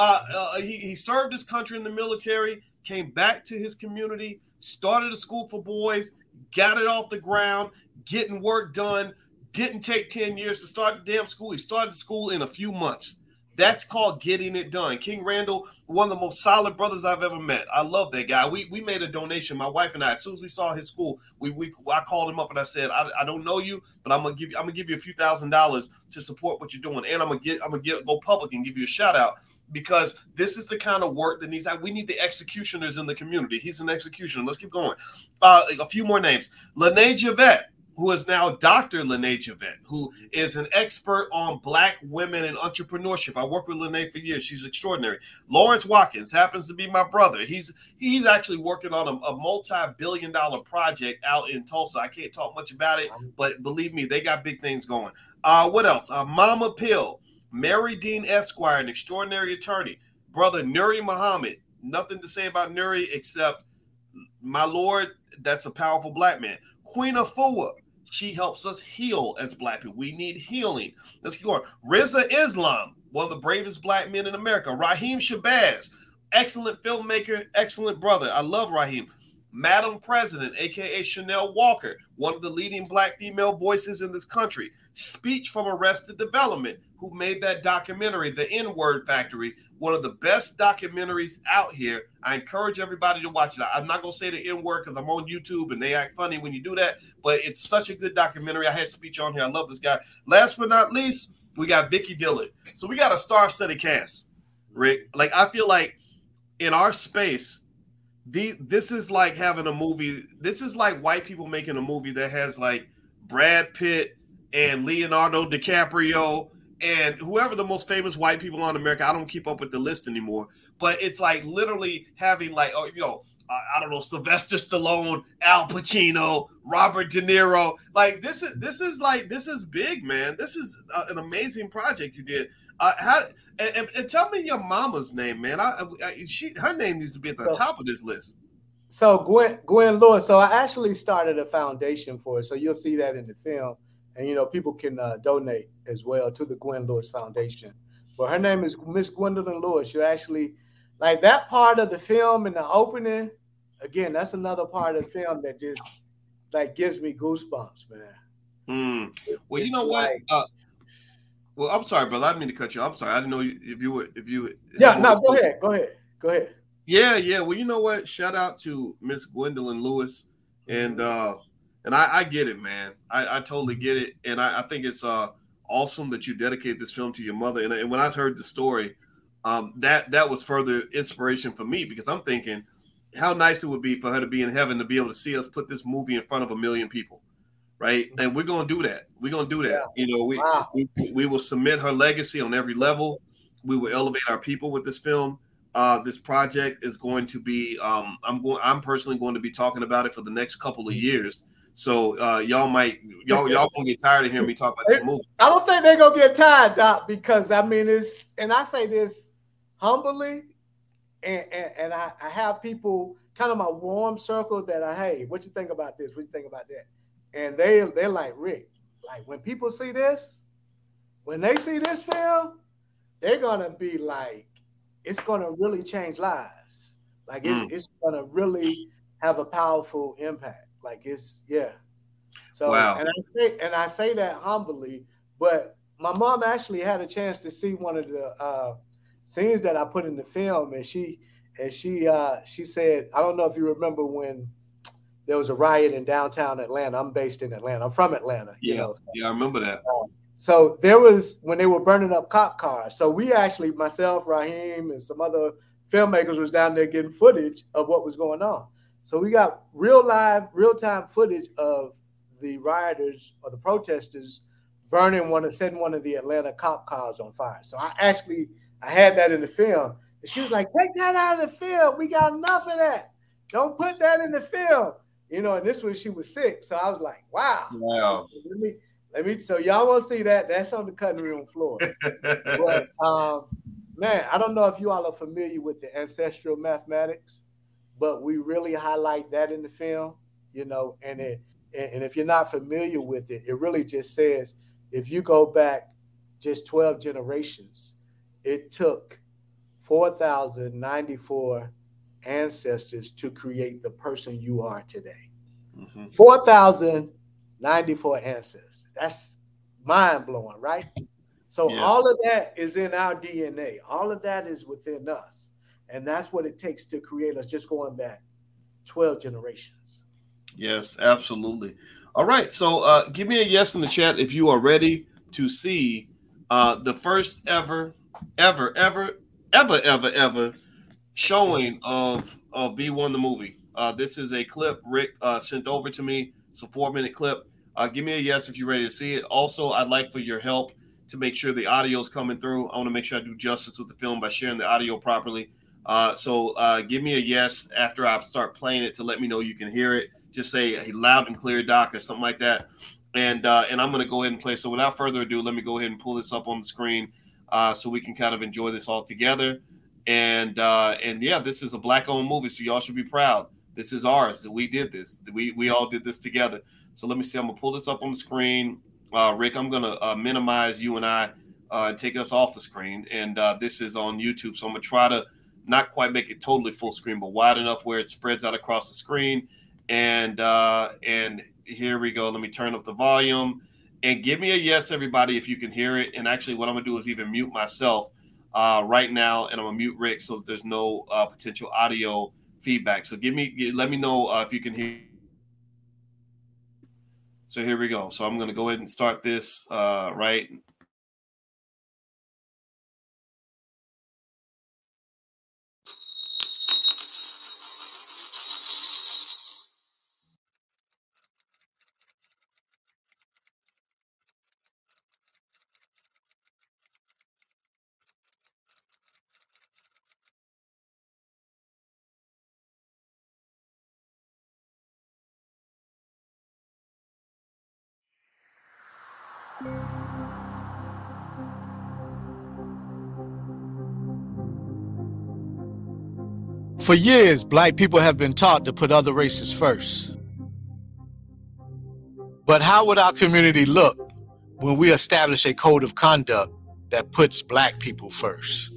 Uh, uh, he, he served his country in the military, came back to his community, started a school for boys, got it off the ground, getting work done, didn't take 10 years to start the damn school. He started school in a few months. That's called getting it done. King Randall, one of the most solid brothers I've ever met. I love that guy. We we made a donation. My wife and I, as soon as we saw his school, we, we I called him up and I said, I, I don't know you, but I'm gonna give you I'm gonna give you a few thousand dollars to support what you're doing, and I'm gonna get I'm gonna get go public and give you a shout out because this is the kind of work that needs. We need the executioners in the community. He's an executioner. Let's keep going. Uh, a few more names. Lene Javette who is now Dr. Lene Javette, who is an expert on Black women and entrepreneurship. I worked with Lene for years. She's extraordinary. Lawrence Watkins happens to be my brother. He's he's actually working on a, a multi-billion dollar project out in Tulsa. I can't talk much about it, but believe me, they got big things going. Uh, what else? Uh, Mama Pill, Mary Dean Esquire, an extraordinary attorney. Brother Nuri Muhammad. Nothing to say about Nuri except, my Lord, that's a powerful black man. Queen Afua, she helps us heal as black people. We need healing. Let's keep going. Rizza Islam, one of the bravest black men in America. Raheem Shabazz, excellent filmmaker, excellent brother. I love Raheem. Madam President, aka Chanel Walker, one of the leading black female voices in this country. Speech from Arrested Development, who made that documentary, The N Word Factory, one of the best documentaries out here. I encourage everybody to watch it. I'm not going to say the N word because I'm on YouTube and they act funny when you do that, but it's such a good documentary. I had speech on here. I love this guy. Last but not least, we got Vicky Dillon. So we got a star studded cast, Rick. Like, I feel like in our space, the, this is like having a movie. This is like white people making a movie that has like Brad Pitt and Leonardo DiCaprio and whoever the most famous white people on America, I don't keep up with the list anymore, but it's like literally having like, oh, you know, uh, I don't know, Sylvester Stallone, Al Pacino, Robert De Niro. Like this is this is like this is big, man. This is uh, an amazing project you did. Uh, how and, and, and, tell me your mama's name, man. I, I, she her name needs to be at the so, top of this list. So Gwen Gwen Lewis. So I actually started a foundation for it. So you'll see that in the film and you know people can uh, donate as well to the Gwen Lewis Foundation. But her name is Miss Gwendolyn Lewis. You actually like that part of the film in the opening. Again, that's another part of the film that just like gives me goosebumps, man. Mm. Well, you know like, what? Uh, well, I'm sorry, but I didn't mean to cut you. I'm sorry. I didn't know if you were if you. Yeah, no. Go ahead. Go ahead. Go ahead. Yeah, yeah. Well, you know what? Shout out to Miss Gwendolyn Lewis and. uh and I, I get it, man. I, I totally get it, and I, I, think it's uh awesome that you dedicate this film to your mother. And, and when I heard the story, um, that that was further inspiration for me because I'm thinking how nice it would be for her to be in heaven to be able to see us put this movie in front of a million people, right? And we're gonna do that. We're gonna do that. Yeah. You know, we, wow. we we will submit her legacy on every level. We will elevate our people with this film. Uh, this project is going to be. Um, I'm going. I'm personally going to be talking about it for the next couple of years so uh, y'all might y'all y'all gonna get tired of hearing me talk about this movie. I don't think they're gonna get tired, Doc, because I mean it's and I say this humbly, and and, and I, I have people kind of my warm circle that I hey, what you think about this? What you think about that? And they they're like Rick, like when people see this, when they see this film, they're gonna be like, it's gonna really change lives. Like it, mm. it's gonna really have a powerful impact. Like it's yeah. So wow. and I say and I say that humbly, but my mom actually had a chance to see one of the uh, scenes that I put in the film, and she and she uh, she said, I don't know if you remember when there was a riot in downtown Atlanta. I'm based in Atlanta. I'm from Atlanta. Yeah, you know? yeah, I remember that. Uh, so there was when they were burning up cop cars. So we actually, myself, Raheem, and some other filmmakers was down there getting footage of what was going on. So we got real live, real time footage of the rioters or the protesters burning one of setting one of the Atlanta cop cars on fire. So I actually I had that in the film. And she was like, take that out of the film. We got enough of that. Don't put that in the film. You know, and this one she was sick. So I was like, wow. Wow. Let me let me so y'all won't see that. That's on the cutting room floor. but um man, I don't know if you all are familiar with the ancestral mathematics but we really highlight that in the film, you know, and it and if you're not familiar with it, it really just says if you go back just 12 generations, it took 4,094 ancestors to create the person you are today. Mm-hmm. 4,094 ancestors. That's mind blowing, right? So yes. all of that is in our DNA. All of that is within us. And that's what it takes to create us, just going back 12 generations. Yes, absolutely. All right. So uh, give me a yes in the chat if you are ready to see uh, the first ever, ever, ever, ever, ever, ever showing of, of B1 the movie. Uh, this is a clip Rick uh, sent over to me. It's a four minute clip. Uh, give me a yes if you're ready to see it. Also, I'd like for your help to make sure the audio is coming through. I want to make sure I do justice with the film by sharing the audio properly. Uh, so uh, give me a yes after I start playing it to let me know you can hear it. Just say a loud and clear, Doc, or something like that. And uh, and I'm going to go ahead and play. So without further ado, let me go ahead and pull this up on the screen uh, so we can kind of enjoy this all together. And uh, and yeah, this is a black-owned movie, so y'all should be proud. This is ours. We did this. We we all did this together. So let me see. I'm gonna pull this up on the screen. Uh, Rick, I'm gonna uh, minimize you and I uh, and take us off the screen. And uh, this is on YouTube, so I'm gonna try to not quite make it totally full screen, but wide enough where it spreads out across the screen. And uh, and here we go. Let me turn up the volume and give me a yes, everybody, if you can hear it. And actually, what I'm gonna do is even mute myself uh, right now, and I'm gonna mute Rick so that there's no uh, potential audio feedback. So give me, let me know uh, if you can hear. So here we go. So I'm to go ahead and start this uh, right For years, black people have been taught to put other races first. But how would our community look when we establish a code of conduct that puts black people first?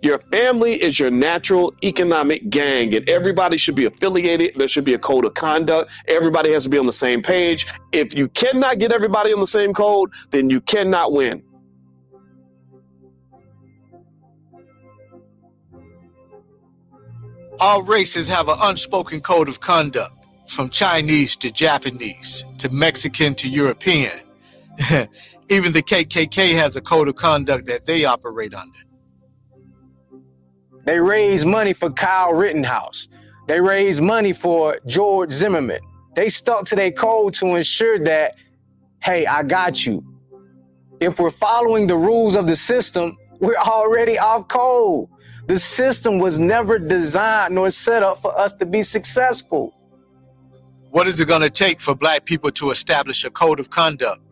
Your family is your natural economic gang, and everybody should be affiliated. There should be a code of conduct. Everybody has to be on the same page. If you cannot get everybody on the same code, then you cannot win. All races have an unspoken code of conduct, from Chinese to Japanese to Mexican to European. Even the KKK has a code of conduct that they operate under. They raise money for Kyle Rittenhouse. They raise money for George Zimmerman. They stuck to their code to ensure that, hey, I got you. If we're following the rules of the system, we're already off code. The system was never designed nor set up for us to be successful. What is it going to take for black people to establish a code of conduct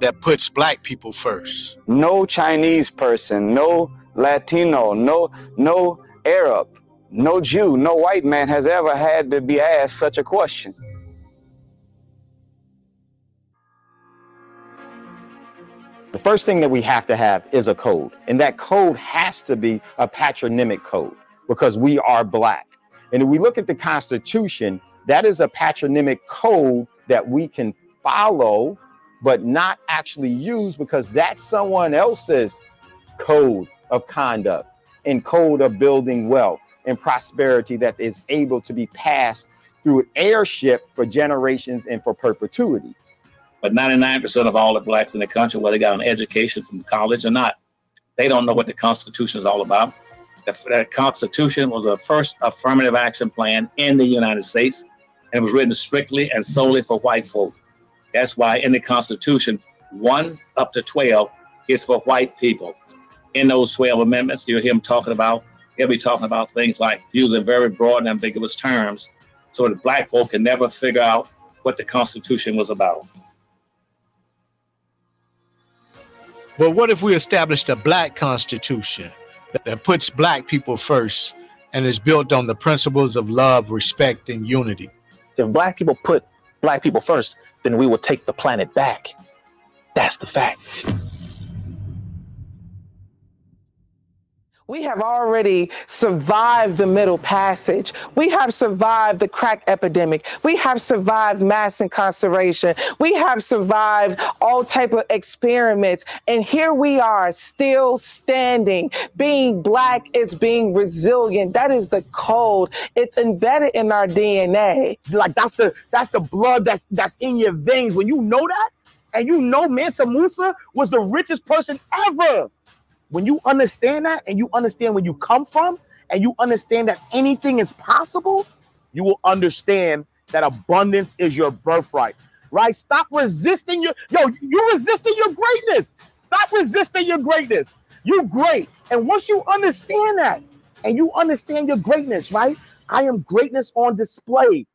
that puts black people first? No Chinese person, no Latino, no no Arab, no Jew, no white man has ever had to be asked such a question. The first thing that we have to have is a code, and that code has to be a patronymic code because we are black. And if we look at the Constitution, that is a patronymic code that we can follow, but not actually use because that's someone else's code of conduct and code of building wealth and prosperity that is able to be passed through heirship for generations and for perpetuity. But 99% of all the blacks in the country, whether they got an education from college or not, they don't know what the Constitution is all about. The, Constitution was the first affirmative action plan in the United States, and it was written strictly and solely for white folk. That's why in the Constitution, one up to 12 is for white people. In those 12 amendments, you'll hear him talking about, he'll be talking about things like using very broad and ambiguous terms so that black folk can never figure out what the Constitution was about. But what if we established a black constitution that puts black people first and is built on the principles of love, respect, and unity? If black people put black people first, then we will take the planet back. That's the fact. We have already survived the Middle Passage. We have survived the crack epidemic. We have survived mass incarceration. We have survived all type of experiments. And here we are still standing. Being black is being resilient. That is the code. It's embedded in our DNA. Like that's the that's the blood that's that's in your veins. When you know that, and you know Mansa Musa was the richest person ever. When you understand that and you understand where you come from and you understand that anything is possible, you will understand that abundance is your birthright. Right? Stop resisting your yo, you're resisting your greatness. Stop resisting your greatness. You're great. And once you understand that and you understand your greatness, right? I am greatness on display.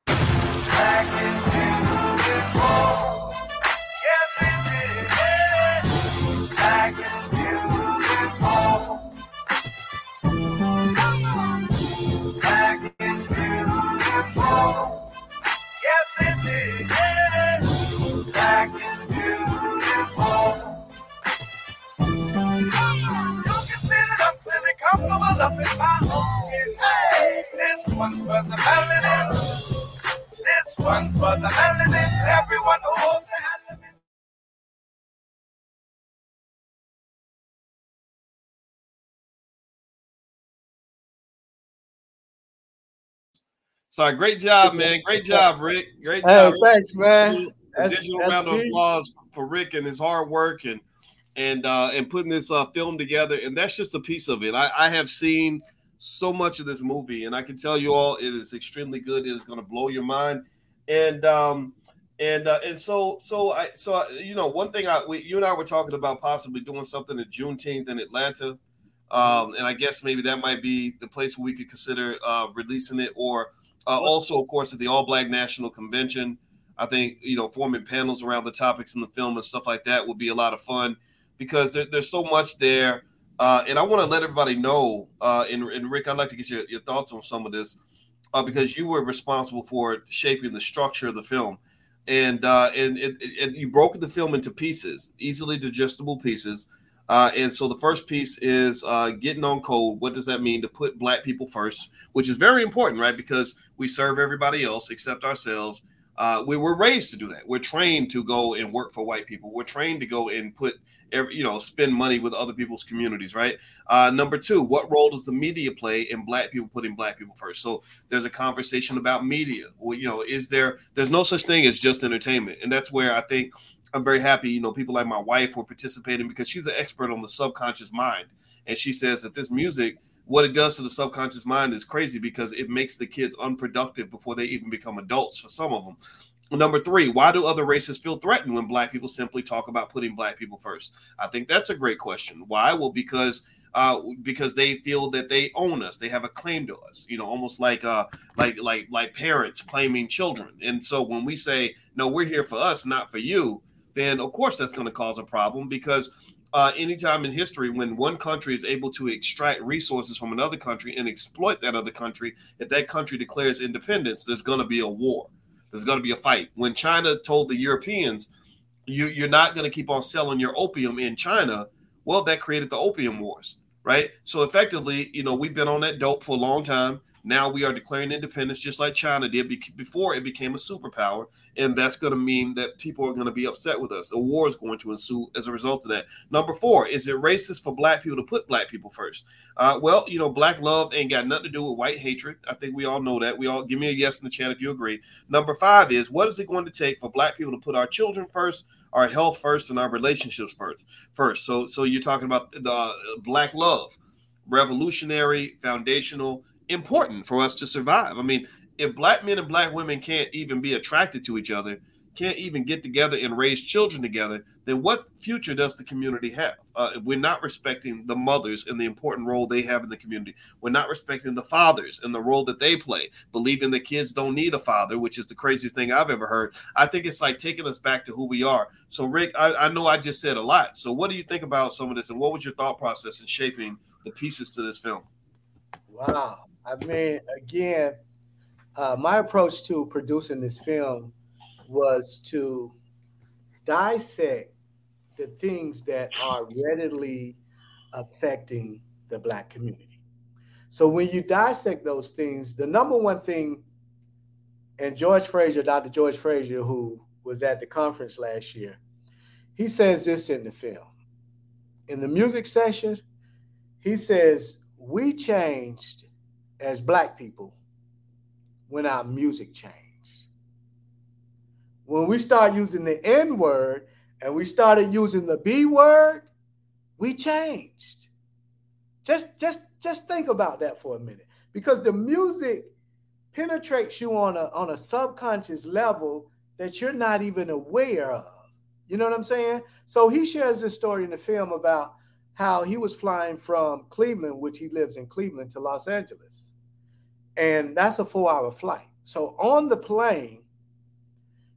Up in my own skin. Hey, this one's for the melanin. This one's for the melanin. Everyone who holds the element. Sorry, great job, man. Great job, Rick. Great Hey, job. thanks, man. A That's- digital that's round of big. applause for Rick and his hard work and and uh and putting this uh film together. And that's just a piece of it. I, I have seen so much of this movie, and I can tell you all it is extremely good. It is gonna blow your mind. And um and uh, and so so I so I, you know one thing I we, you and I were talking about possibly doing something at Juneteenth in Atlanta. Um, and I guess maybe that might be the place where we could consider uh, releasing it, or uh, also, of course, at the All Black National Convention. I think you know forming panels around the topics in the film and stuff like that would be a lot of fun because there, there's so much there. Uh, and I want to let everybody know, uh, and, and Rick, I'd like to get your, your thoughts on some of this uh, because you were responsible for shaping the structure of the film, and uh, and, and and you broke the film into pieces, easily digestible pieces. Uh, and so the first piece is uh, getting on code. What does that mean to put black people first? Which is very important, right? Because we serve everybody else except ourselves. Uh, we were raised to do that. We're trained to go and work for white people. We're trained to go and put, you know, spend money with other people's communities, right? Uh, number two, what role does the media play in black people putting black people first? So there's a conversation about media. Well, you know, is there? There's no such thing as just entertainment, and that's where I think I'm very happy. You know, people like my wife were participating because she's an expert on the subconscious mind, and she says that this music what it does to the subconscious mind is crazy because it makes the kids unproductive before they even become adults for some of them. Number three, why do other races feel threatened when black people simply talk about putting black people first? I think that's a great question. Why? Well, because uh, because they feel that they own us, they have a claim to us. You know, almost like uh, like like like parents claiming children. And so when we say no, we're here for us, not for you, then of course that's going to cause a problem because uh, anytime in history when one country is able to extract resources from another country and exploit that other country, if that country declares independence, there's going to be a war. There's going to be a fight. When China told the Europeans, you, you're not going to keep on selling your opium in China, well, that created the opium wars, right? So effectively, you know, we've been on that dope for a long time. Now we are declaring independence just like China did before it became a superpower. And that's going to mean that people are going to be upset with us. A war is going to ensue as a result of that. Number four, is it racist for black people to put black people first? Uh, well, you know, black love ain't got nothing to do with white hatred. I think we all know that. We all give me a yes in the chat if you agree. Number five is what is it going to take for black people to put our children first? our health first and our relationships first first so so you're talking about the uh, black love revolutionary foundational important for us to survive. I mean, if black men and black women can't even be attracted to each other, can't even get together and raise children together, then what future does the community have? Uh, if we're not respecting the mothers and the important role they have in the community, we're not respecting the fathers and the role that they play, believing that kids don't need a father, which is the craziest thing I've ever heard. I think it's like taking us back to who we are. So, Rick, I, I know I just said a lot. So, what do you think about some of this, and what was your thought process in shaping the pieces to this film? Wow. I mean, again, uh, my approach to producing this film was to dissect the things that are readily affecting the black community. So when you dissect those things, the number one thing, and George Fraser, Dr. George Fraser, who was at the conference last year, he says this in the film. In the music session, he says, We changed as black people when our music changed. When we start using the N word and we started using the B word, we changed. Just just just think about that for a minute because the music penetrates you on a on a subconscious level that you're not even aware of. You know what I'm saying? So he shares this story in the film about how he was flying from Cleveland, which he lives in Cleveland, to Los Angeles. And that's a four hour flight. So on the plane,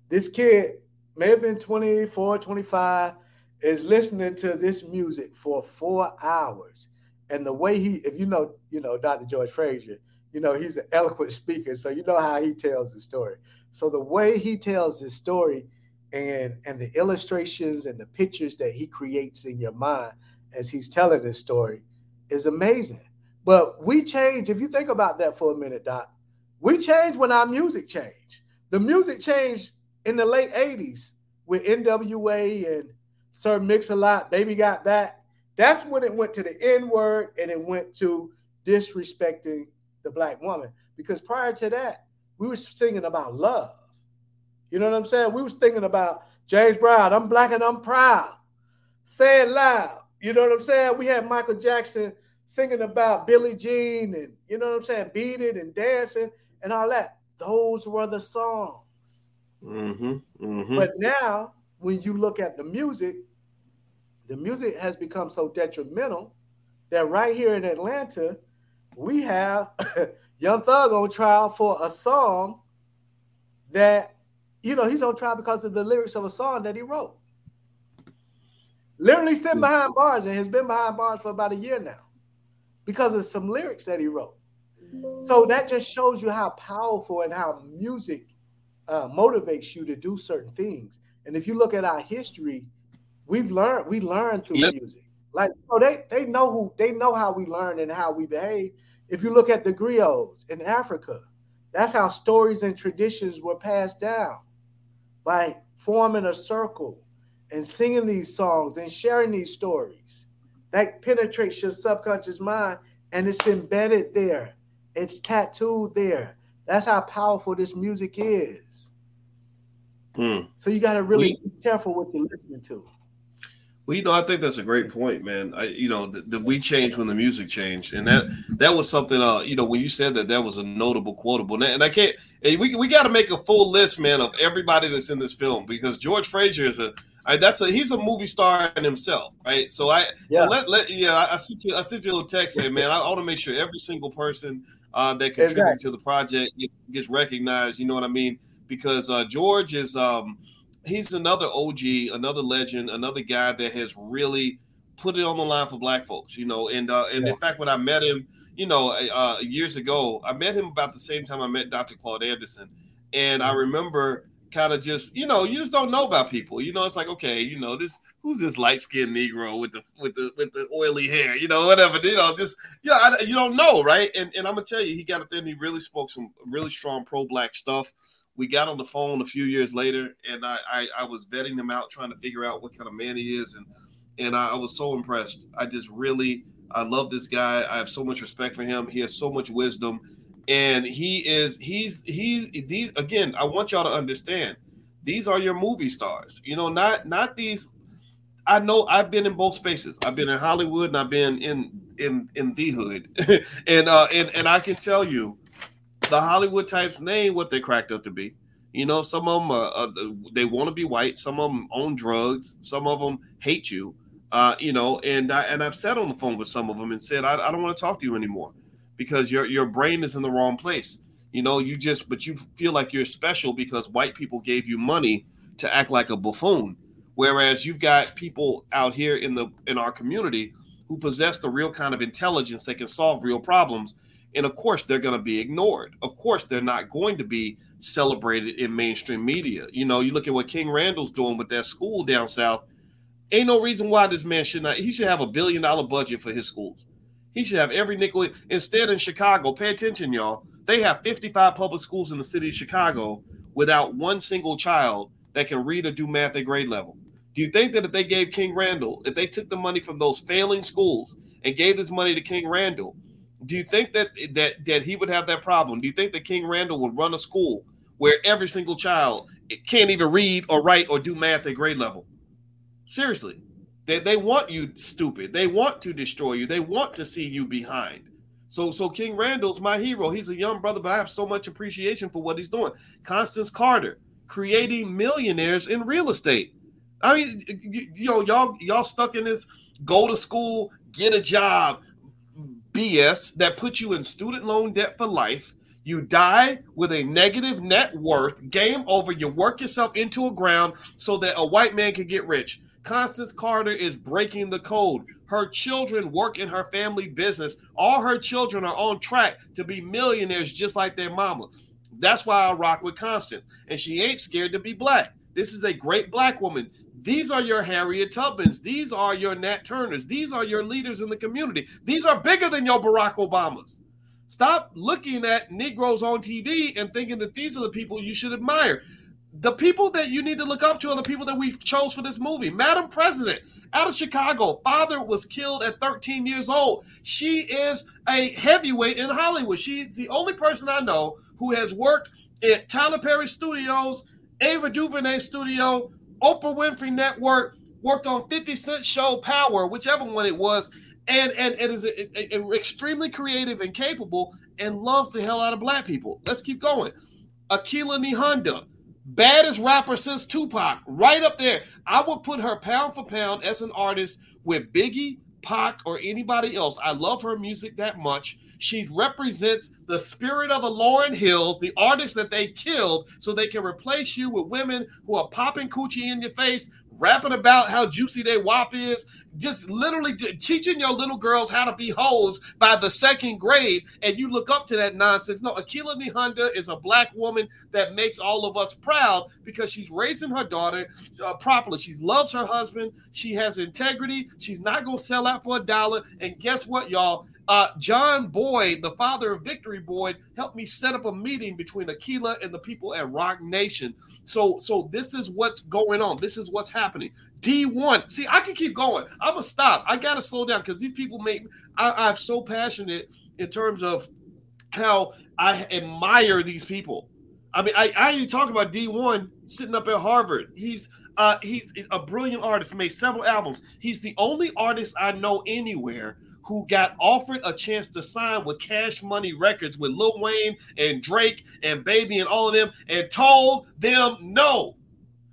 this kid may have been 24, 25, is listening to this music for four hours. And the way he, if you know, you know, Dr. George Fraser, you know, he's an eloquent speaker. So you know how he tells the story. So the way he tells his story and and the illustrations and the pictures that he creates in your mind as he's telling this story is amazing. But we change, if you think about that for a minute, Doc, we changed when our music changed. The music changed in the late 80s with NWA and Sir Mix-a-Lot, Baby Got Back. That's when it went to the N word and it went to disrespecting the black woman. Because prior to that, we were singing about love. You know what I'm saying? We was thinking about James Brown, I'm black and I'm proud. Say it loud. You know what I'm saying? We had Michael Jackson singing about Billie Jean and you know what I'm saying, beat it and dancing and all that. Those were the songs. Mm-hmm, mm-hmm. But now, when you look at the music, the music has become so detrimental that right here in Atlanta, we have Young Thug on trial for a song that, you know, he's on trial because of the lyrics of a song that he wrote. Literally sitting behind bars and has been behind bars for about a year now because of some lyrics that he wrote. So that just shows you how powerful and how music uh, motivates you to do certain things. And if you look at our history, we've learned we learn through Yep. music. Like oh, they they know who they know how we learn and how we behave. If you look at the griots in Africa, that's how stories and traditions were passed down by forming a circle and singing these songs and sharing these stories. That penetrates your subconscious mind and it's embedded there. It's tattooed there. That's how powerful this music is. Hmm. So you got to really be careful what you're listening to. Well, you know, I think that's a great point, man. I, you know, the, the we changed when the music changed, and that that was something. Uh, you know, when you said that, that was a notable quotable, and I- and I can't. and we we got to make a full list, man, of everybody that's in this film because George Fraser is a. I, that's a he's a movie star in himself, right? So I Yeah. so let let yeah I, I sent you I sent you a little text saying, man, I, want to make sure every single person uh, that contributed Exactly. to the project gets recognized. You know what I mean? Because uh, George is um he's another OG, another legend, another guy that has really put it on the line for black folks, you know. And uh, and in fact, when I met him, you know, uh, years ago, I met him about the same time I met Dr. Claude Anderson, and I remember kind of just, you know, you just don't know about people. You know, it's like, okay, you know, this who's this light skinned Negro with the with the with the oily hair, you know, whatever, you know, just yeah, I, you don't know, right? And and I'm gonna tell you, he got up there and he really spoke some really strong pro black stuff. We got on the phone a few years later and I, I i was vetting him out trying to figure out what kind of man he is. And and i, I was so impressed. I just really i love this guy. I have so much respect for him. He has so much wisdom and he is he's he's these again i want y'all to understand these are your movie stars you know not not these I know I've been in both spaces. I've been in Hollywood and I've been in in in the hood, and uh and and I can tell you, the Hollywood types name what they cracked up to be. You know, some of them uh, uh, they want to be white. Some of them own drugs. Some of them hate you. Uh, you know, and I and I've sat on the phone with some of them and said I, I don't want to talk to you anymore because your your brain is in the wrong place. You know, you just but you feel like you're special because white people gave you money to act like a buffoon, whereas you've got people out here in the in our community who possess the real kind of intelligence that can solve real problems and of course, they're to be ignored. Of course, they're not going to be celebrated in mainstream media. You know, you look at what King Randall's doing with that school down south. Ain't no reason why this man should not. He should have a billion dollar budget for his schools. He should have every nickel. Instead, in Chicago, pay attention, y'all. They have 55 public schools in the city of Chicago without one single child that can read or do math at grade level. Do you think that if they gave King Randall, if they took the money from those failing schools and gave this money to King Randall, do you think that that that he would have that problem? Do you think that King Randall would run a school where every single child can't even read or write or do math at grade level? Seriously, they, they want you stupid. They want to destroy you. They want to see you behind. So so King Randall's my hero. He's a young brother, but I have so much appreciation for what he's doing. Constance Carter creating millionaires in real estate. I mean, you, you know, y'all y'all stuck in this go to school, get a job BS that puts you in student loan debt for life. You die with a negative net worth. Game over. You work yourself into a ground so that a white man can get rich. Constance Carter is breaking the code. Her children work in her family business. All her children are on track to be millionaires just like their mama. That's why I rock with Constance. And she ain't scared to be black. This is a great black woman. These are your Harriet Tubmans. These are your Nat Turners. These are your leaders in the community. These are bigger than your Barack Obamas. Stop looking at Negroes on TV and thinking that these are the people you should admire. The people that you need to look up to are the people that we chose for this movie. Madam President, out of Chicago, father was killed at 13 years old. She is a heavyweight in Hollywood. She's the only person I know who has worked at Tyler Perry Studios, Ava DuVernay Studio, Oprah Winfrey Network, worked on 50 Cent show Power, whichever one it was, and and, and is a, a, a extremely creative and capable and loves the hell out of black people. Let's keep going. Akila Nihonda, baddest rapper since Tupac, right up there. I would put her pound for pound as an artist with Biggie, Pac, or anybody else. I love her music that much. She represents the spirit of the Lauryn Hills, the artists that they killed, so they can replace you with women who are popping coochie in your face, rapping about how juicy they wop is, just literally teaching your little girls how to be hoes by the second grade, and you look up to that nonsense. No, Akila Nihonda is a black woman that makes all of us proud because she's raising her daughter uh, properly. She loves her husband. She has integrity. She's not gonna sell out for a dollar. And guess what, y'all? Uh, John Boyd, the father of Victory Boyd, helped me set up a meeting between Akila and the people at Roc Nation. So, so this is what's going on. This is what's happening. D1. See, I can keep going. I'm gonna stop. I gotta slow down because these people make. I, I'm so passionate in terms of how I admire these people. I mean, I, I ain't talking about D1 sitting up at Harvard. He's uh, he's a brilliant artist, made several albums. He's the only artist I know anywhere who got offered a chance to sign with Cash Money Records with Lil Wayne and Drake and Baby and all of them and told them no.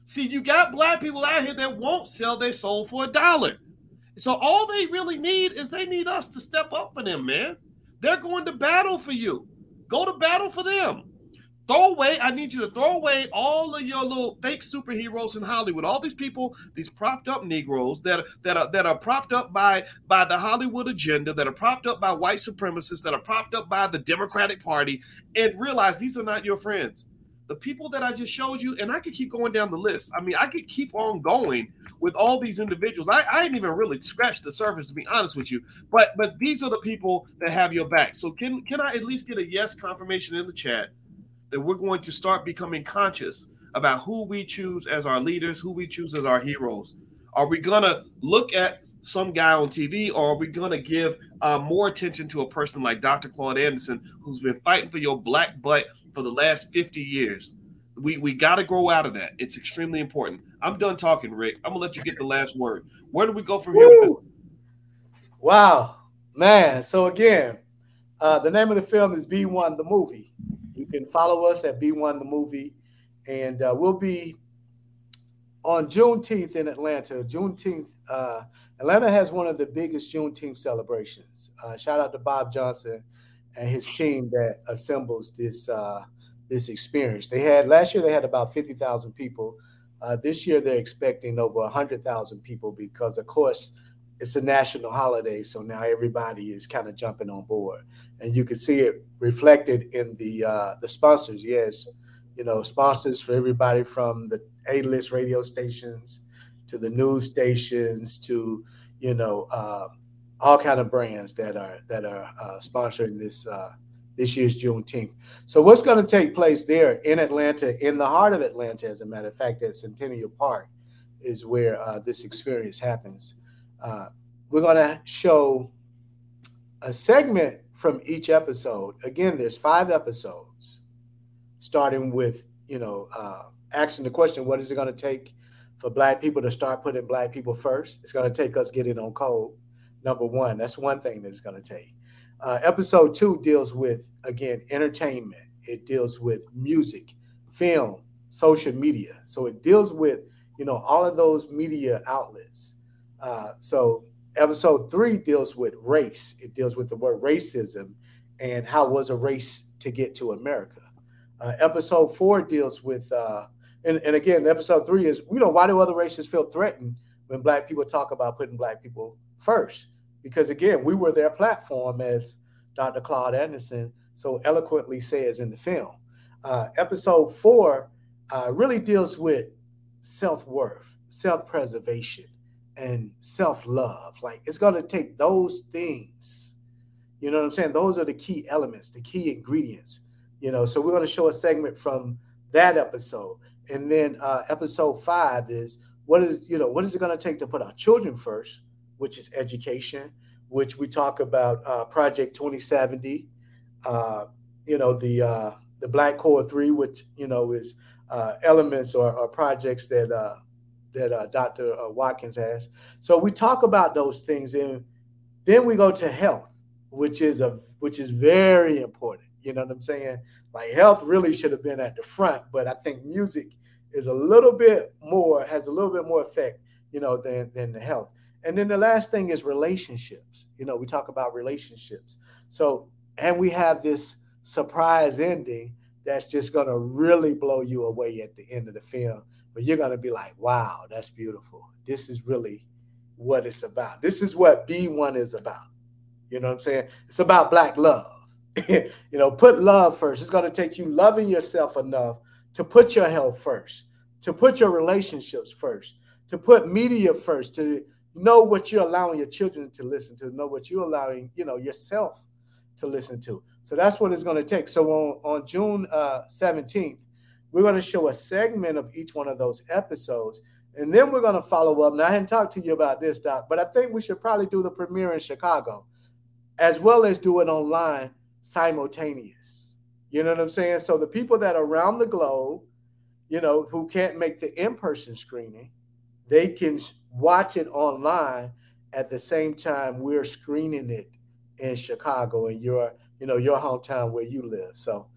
See, you got black people out here that won't sell their soul for a dollar. So all they really need is they need us to step up for them, man. They're going to battle for you. Go to battle for them. Throw away, I need you to throw away all of your little fake superheroes in Hollywood. All these people, these propped up Negroes that are, that are that are propped up by by the Hollywood agenda, that are propped up by white supremacists, that are propped up by the Democratic Party, and realize these are not your friends. The people that I just showed you, and I could keep going down the list. I mean, I could keep on going with all these individuals. I, I didn't even really scratch the surface, to be honest with you. But but these are the people that have your back. So can can I at least get a yes confirmation in the chat? That we're going to start becoming conscious about who we choose as our leaders, who we choose as our heroes. Are we going to look at some guy on TV, or are we going to give uh, more attention to a person like Dr. Claude Anderson, who's been fighting for your black butt for the last 50 years? We, we got to grow out of that. It's extremely important. I'm done talking, Rick. I'm going to let you get the last word. Where do we go from here with this? Wow, man. So, again, uh, the name of the film is B1 the movie. You can follow us at B1 the movie, and uh, we'll be on Juneteenth in Atlanta. Juneteenth, uh, Atlanta has one of the biggest Juneteenth celebrations. Uh, shout out to Bob Johnson and his team that assembles this uh, this experience. They had last year they had about fifty thousand people. Uh, this year they're expecting over hundred thousand people because, of course, it's a national holiday, so now everybody is kind of jumping on board and you can see it reflected in the uh, the sponsors. Yes, you know, sponsors for everybody from the A-list radio stations to the news stations to you know uh, all kind of brands that are that are uh, sponsoring this uh, this year's Juneteenth. So what's going to take place there in Atlanta, in the heart of Atlanta, as a matter of fact, at Centennial Park, is where uh, this experience happens. Uh, we're going to show a segment from each episode. Again, there's five episodes, starting with you know uh, asking the question, what is it going to take for Black people to start putting Black people first? It's going to take us getting on code. Number one, that's one thing that it's going to take. Uh, episode two deals with again entertainment. It deals with music, film, social media. So it deals with you know all of those media outlets. Uh, so episode three deals with race. It deals with the word racism and how was a race to get to America. Uh, episode four deals with, uh, and, and again, episode three is, you know, why do other races feel threatened when black people talk about putting black people first? Because again, we were their platform, as Dr. Claude Anderson so eloquently says in the film. Uh, episode four uh, really deals with self worth, self preservation, and self love. Like it's going to take those things. You know what I'm saying? Those are the key elements, the key ingredients. You know, so we're going to show a segment from that episode, and then uh, episode five is what is you know what is it going to take to put our children first, which is education, which we talk about uh, Project 2070. Uh, you know the uh, the Black Core Three, which you know is uh, elements or, or projects that uh, that uh, Dr. Uh, Watkins has. So we talk about those things, and then we go to health, which is a which is very important. You know what I'm saying? Like health really should have been at the front, but I think music is a little bit more has a little bit more effect, you know, than than the health. And then the last thing is relationships. You know, we talk about relationships. So and we have this surprise ending that's just going to really blow you away at the end of the film but you're going to be like, wow, that's beautiful. This is really what it's about. This is what B1 is about. You know what I'm saying? It's about black love. you know, put love first. It's going to take you loving yourself enough to put your health first, to put your relationships first, to put media first, to know what you're allowing your children to listen to, know what you're allowing, you know, yourself to listen to. So that's what it's going to take. So on, on June uh, 17th, we're going to show a segment of each one of those episodes. And then we're going to follow up. Now, I hadn't talked to you about this, Doc, but I think we should probably do the premiere in Chicago as well as do it online simultaneous. You know what I'm saying? So the people that are around the globe, you know, who can't make the in person screening, they can watch it online at the same time we're screening it in Chicago in your, you know, your hometown where you live. So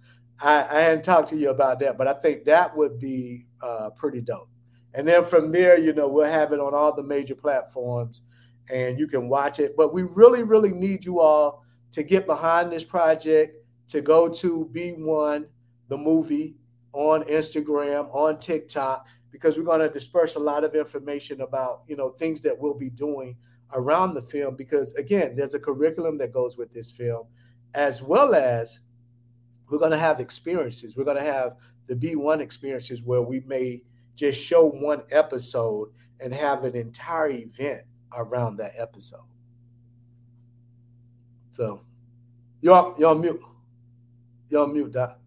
I, I hadn't talked to you about that, but I think that would be uh, pretty dope. And then from there, you know, we'll have it on all the major platforms and you can watch it. But we really, really need you all to get behind this project, to go to B1, the movie, on Instagram, on TikTok, because we're going to disperse a lot of information about, you know, things that we'll be doing around the film. Because again, there's a curriculum that goes with this film, as well as we're going to have experiences. We're going to have the B1 experiences where we may just show one episode and have an entire event around that episode. So you're on mute. On mute, Doc.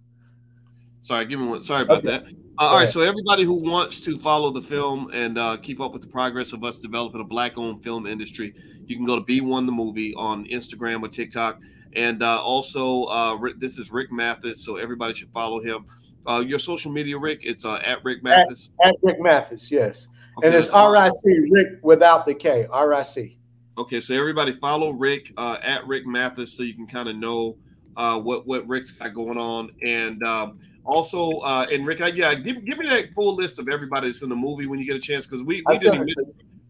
Sorry, give me one. Sorry about okay. that. Uh, all right, so everybody who wants to follow the film and uh, keep up with the progress of us developing a black-owned film industry, you can go to B1 the movie on Instagram or TikTok. And uh, also, uh, this is Rick Mathis, so everybody should follow him. Uh, your social media, Rick, it's uh, at Rick Mathis. At, at Rick Mathis, yes. Okay, and it's RIC, Rick without the K, RIC. Okay, so everybody follow Rick uh, at Rick Mathis so you can kind of know uh, what what Rick's got going on, and um, also, uh, and Rick, I, yeah, give, give me that full list of everybody that's in the movie when you get a chance because we, we didn't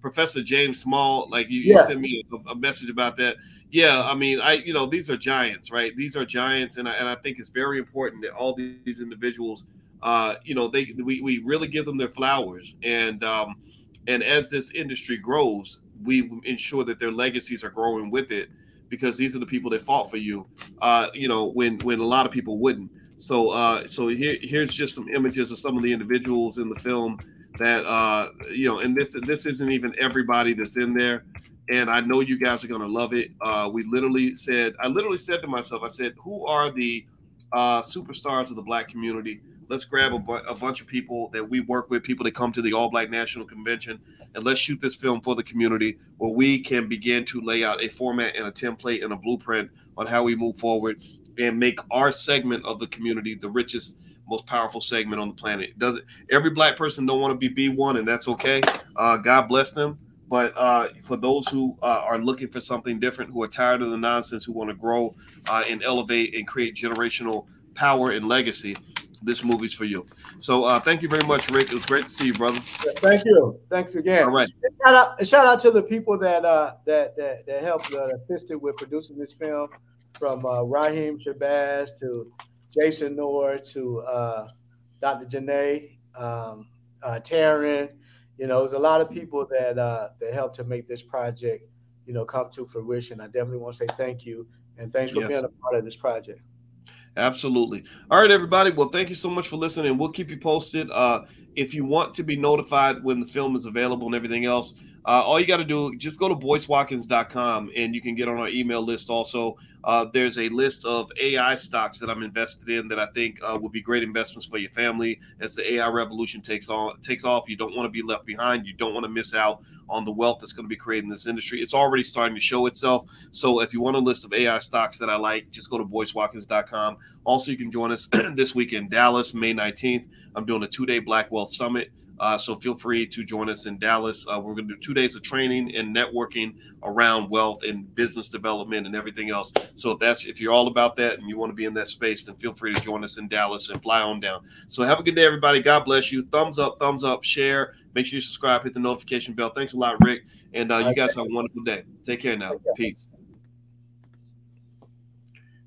Professor James Small, like you, yeah. you sent me a, a, message about that. Yeah, I mean, I you know these are giants, right? These are giants, and I, and I think it's very important that all these individuals, uh, you know, they we, we really give them their flowers, and um, and as this industry grows, we ensure that their legacies are growing with it, because these are the people that fought for you, uh, you know, when when a lot of people wouldn't. So uh, so here here's just some images of some of the individuals in the film that uh, you know, and this this isn't even everybody that's in there. and I know you guys are gonna love it. Uh, we literally said, I literally said to myself, I said, who are the uh, superstars of the black community? Let's grab a, bu- a bunch of people that we work with, people that come to the All Black National Convention, and let's shoot this film for the community where we can begin to lay out a format and a template and a blueprint on how we move forward and make our segment of the community the richest most powerful segment on the planet. Does it every black person don't want to be b1 and that's okay. Uh, god bless them. But uh, for those who uh, are looking for something different who are tired of the nonsense who want to grow uh, and elevate and create generational power and legacy this movie's for you. So uh, thank you very much rick. It was great to see you brother. Thank you. Thanks again. all right. And shout out, and shout out to the people that uh that that, that helped uh, assisted with producing this film, from uh, Raheem Shabazz to Jason Noor to uh, Dr. Janae, um, uh, Taryn. You know, there's a lot of people that uh, that helped to make this project, you know, come to fruition. I definitely want to say thank you and thanks for Yes. being a part of this project. Absolutely. All right, everybody. Well, thank you so much for listening. We'll keep you posted. Uh, if you want to be notified when the film is available and everything else, uh, all you got to do just go to boycewatkins.com and you can get on our email list. Also, uh, there's a list of AI stocks that I'm invested in that I think uh, will be great investments for your family as the AI revolution takes on takes off. You don't want to be left behind. You don't want to miss out on the wealth that's going to be created in this industry. It's already starting to show itself. So if you want a list of AI stocks that I like, just go to boycewatkins.com. Also, you can join us this week in Dallas, May 19th. I'm doing a two-day Black Wealth Summit. Uh, so feel free to join us in Dallas. Uh, we're going to do two days of training and networking around wealth and business development and everything else. So if that's if you're all about that and you want to be in that space, then feel free to join us in Dallas and fly on down. So have a good day, everybody. God bless you. Thumbs up, thumbs up, share. Make sure you subscribe, hit the notification bell. Thanks a lot, Rick. And uh, you guys have a wonderful day. Take care now. Peace.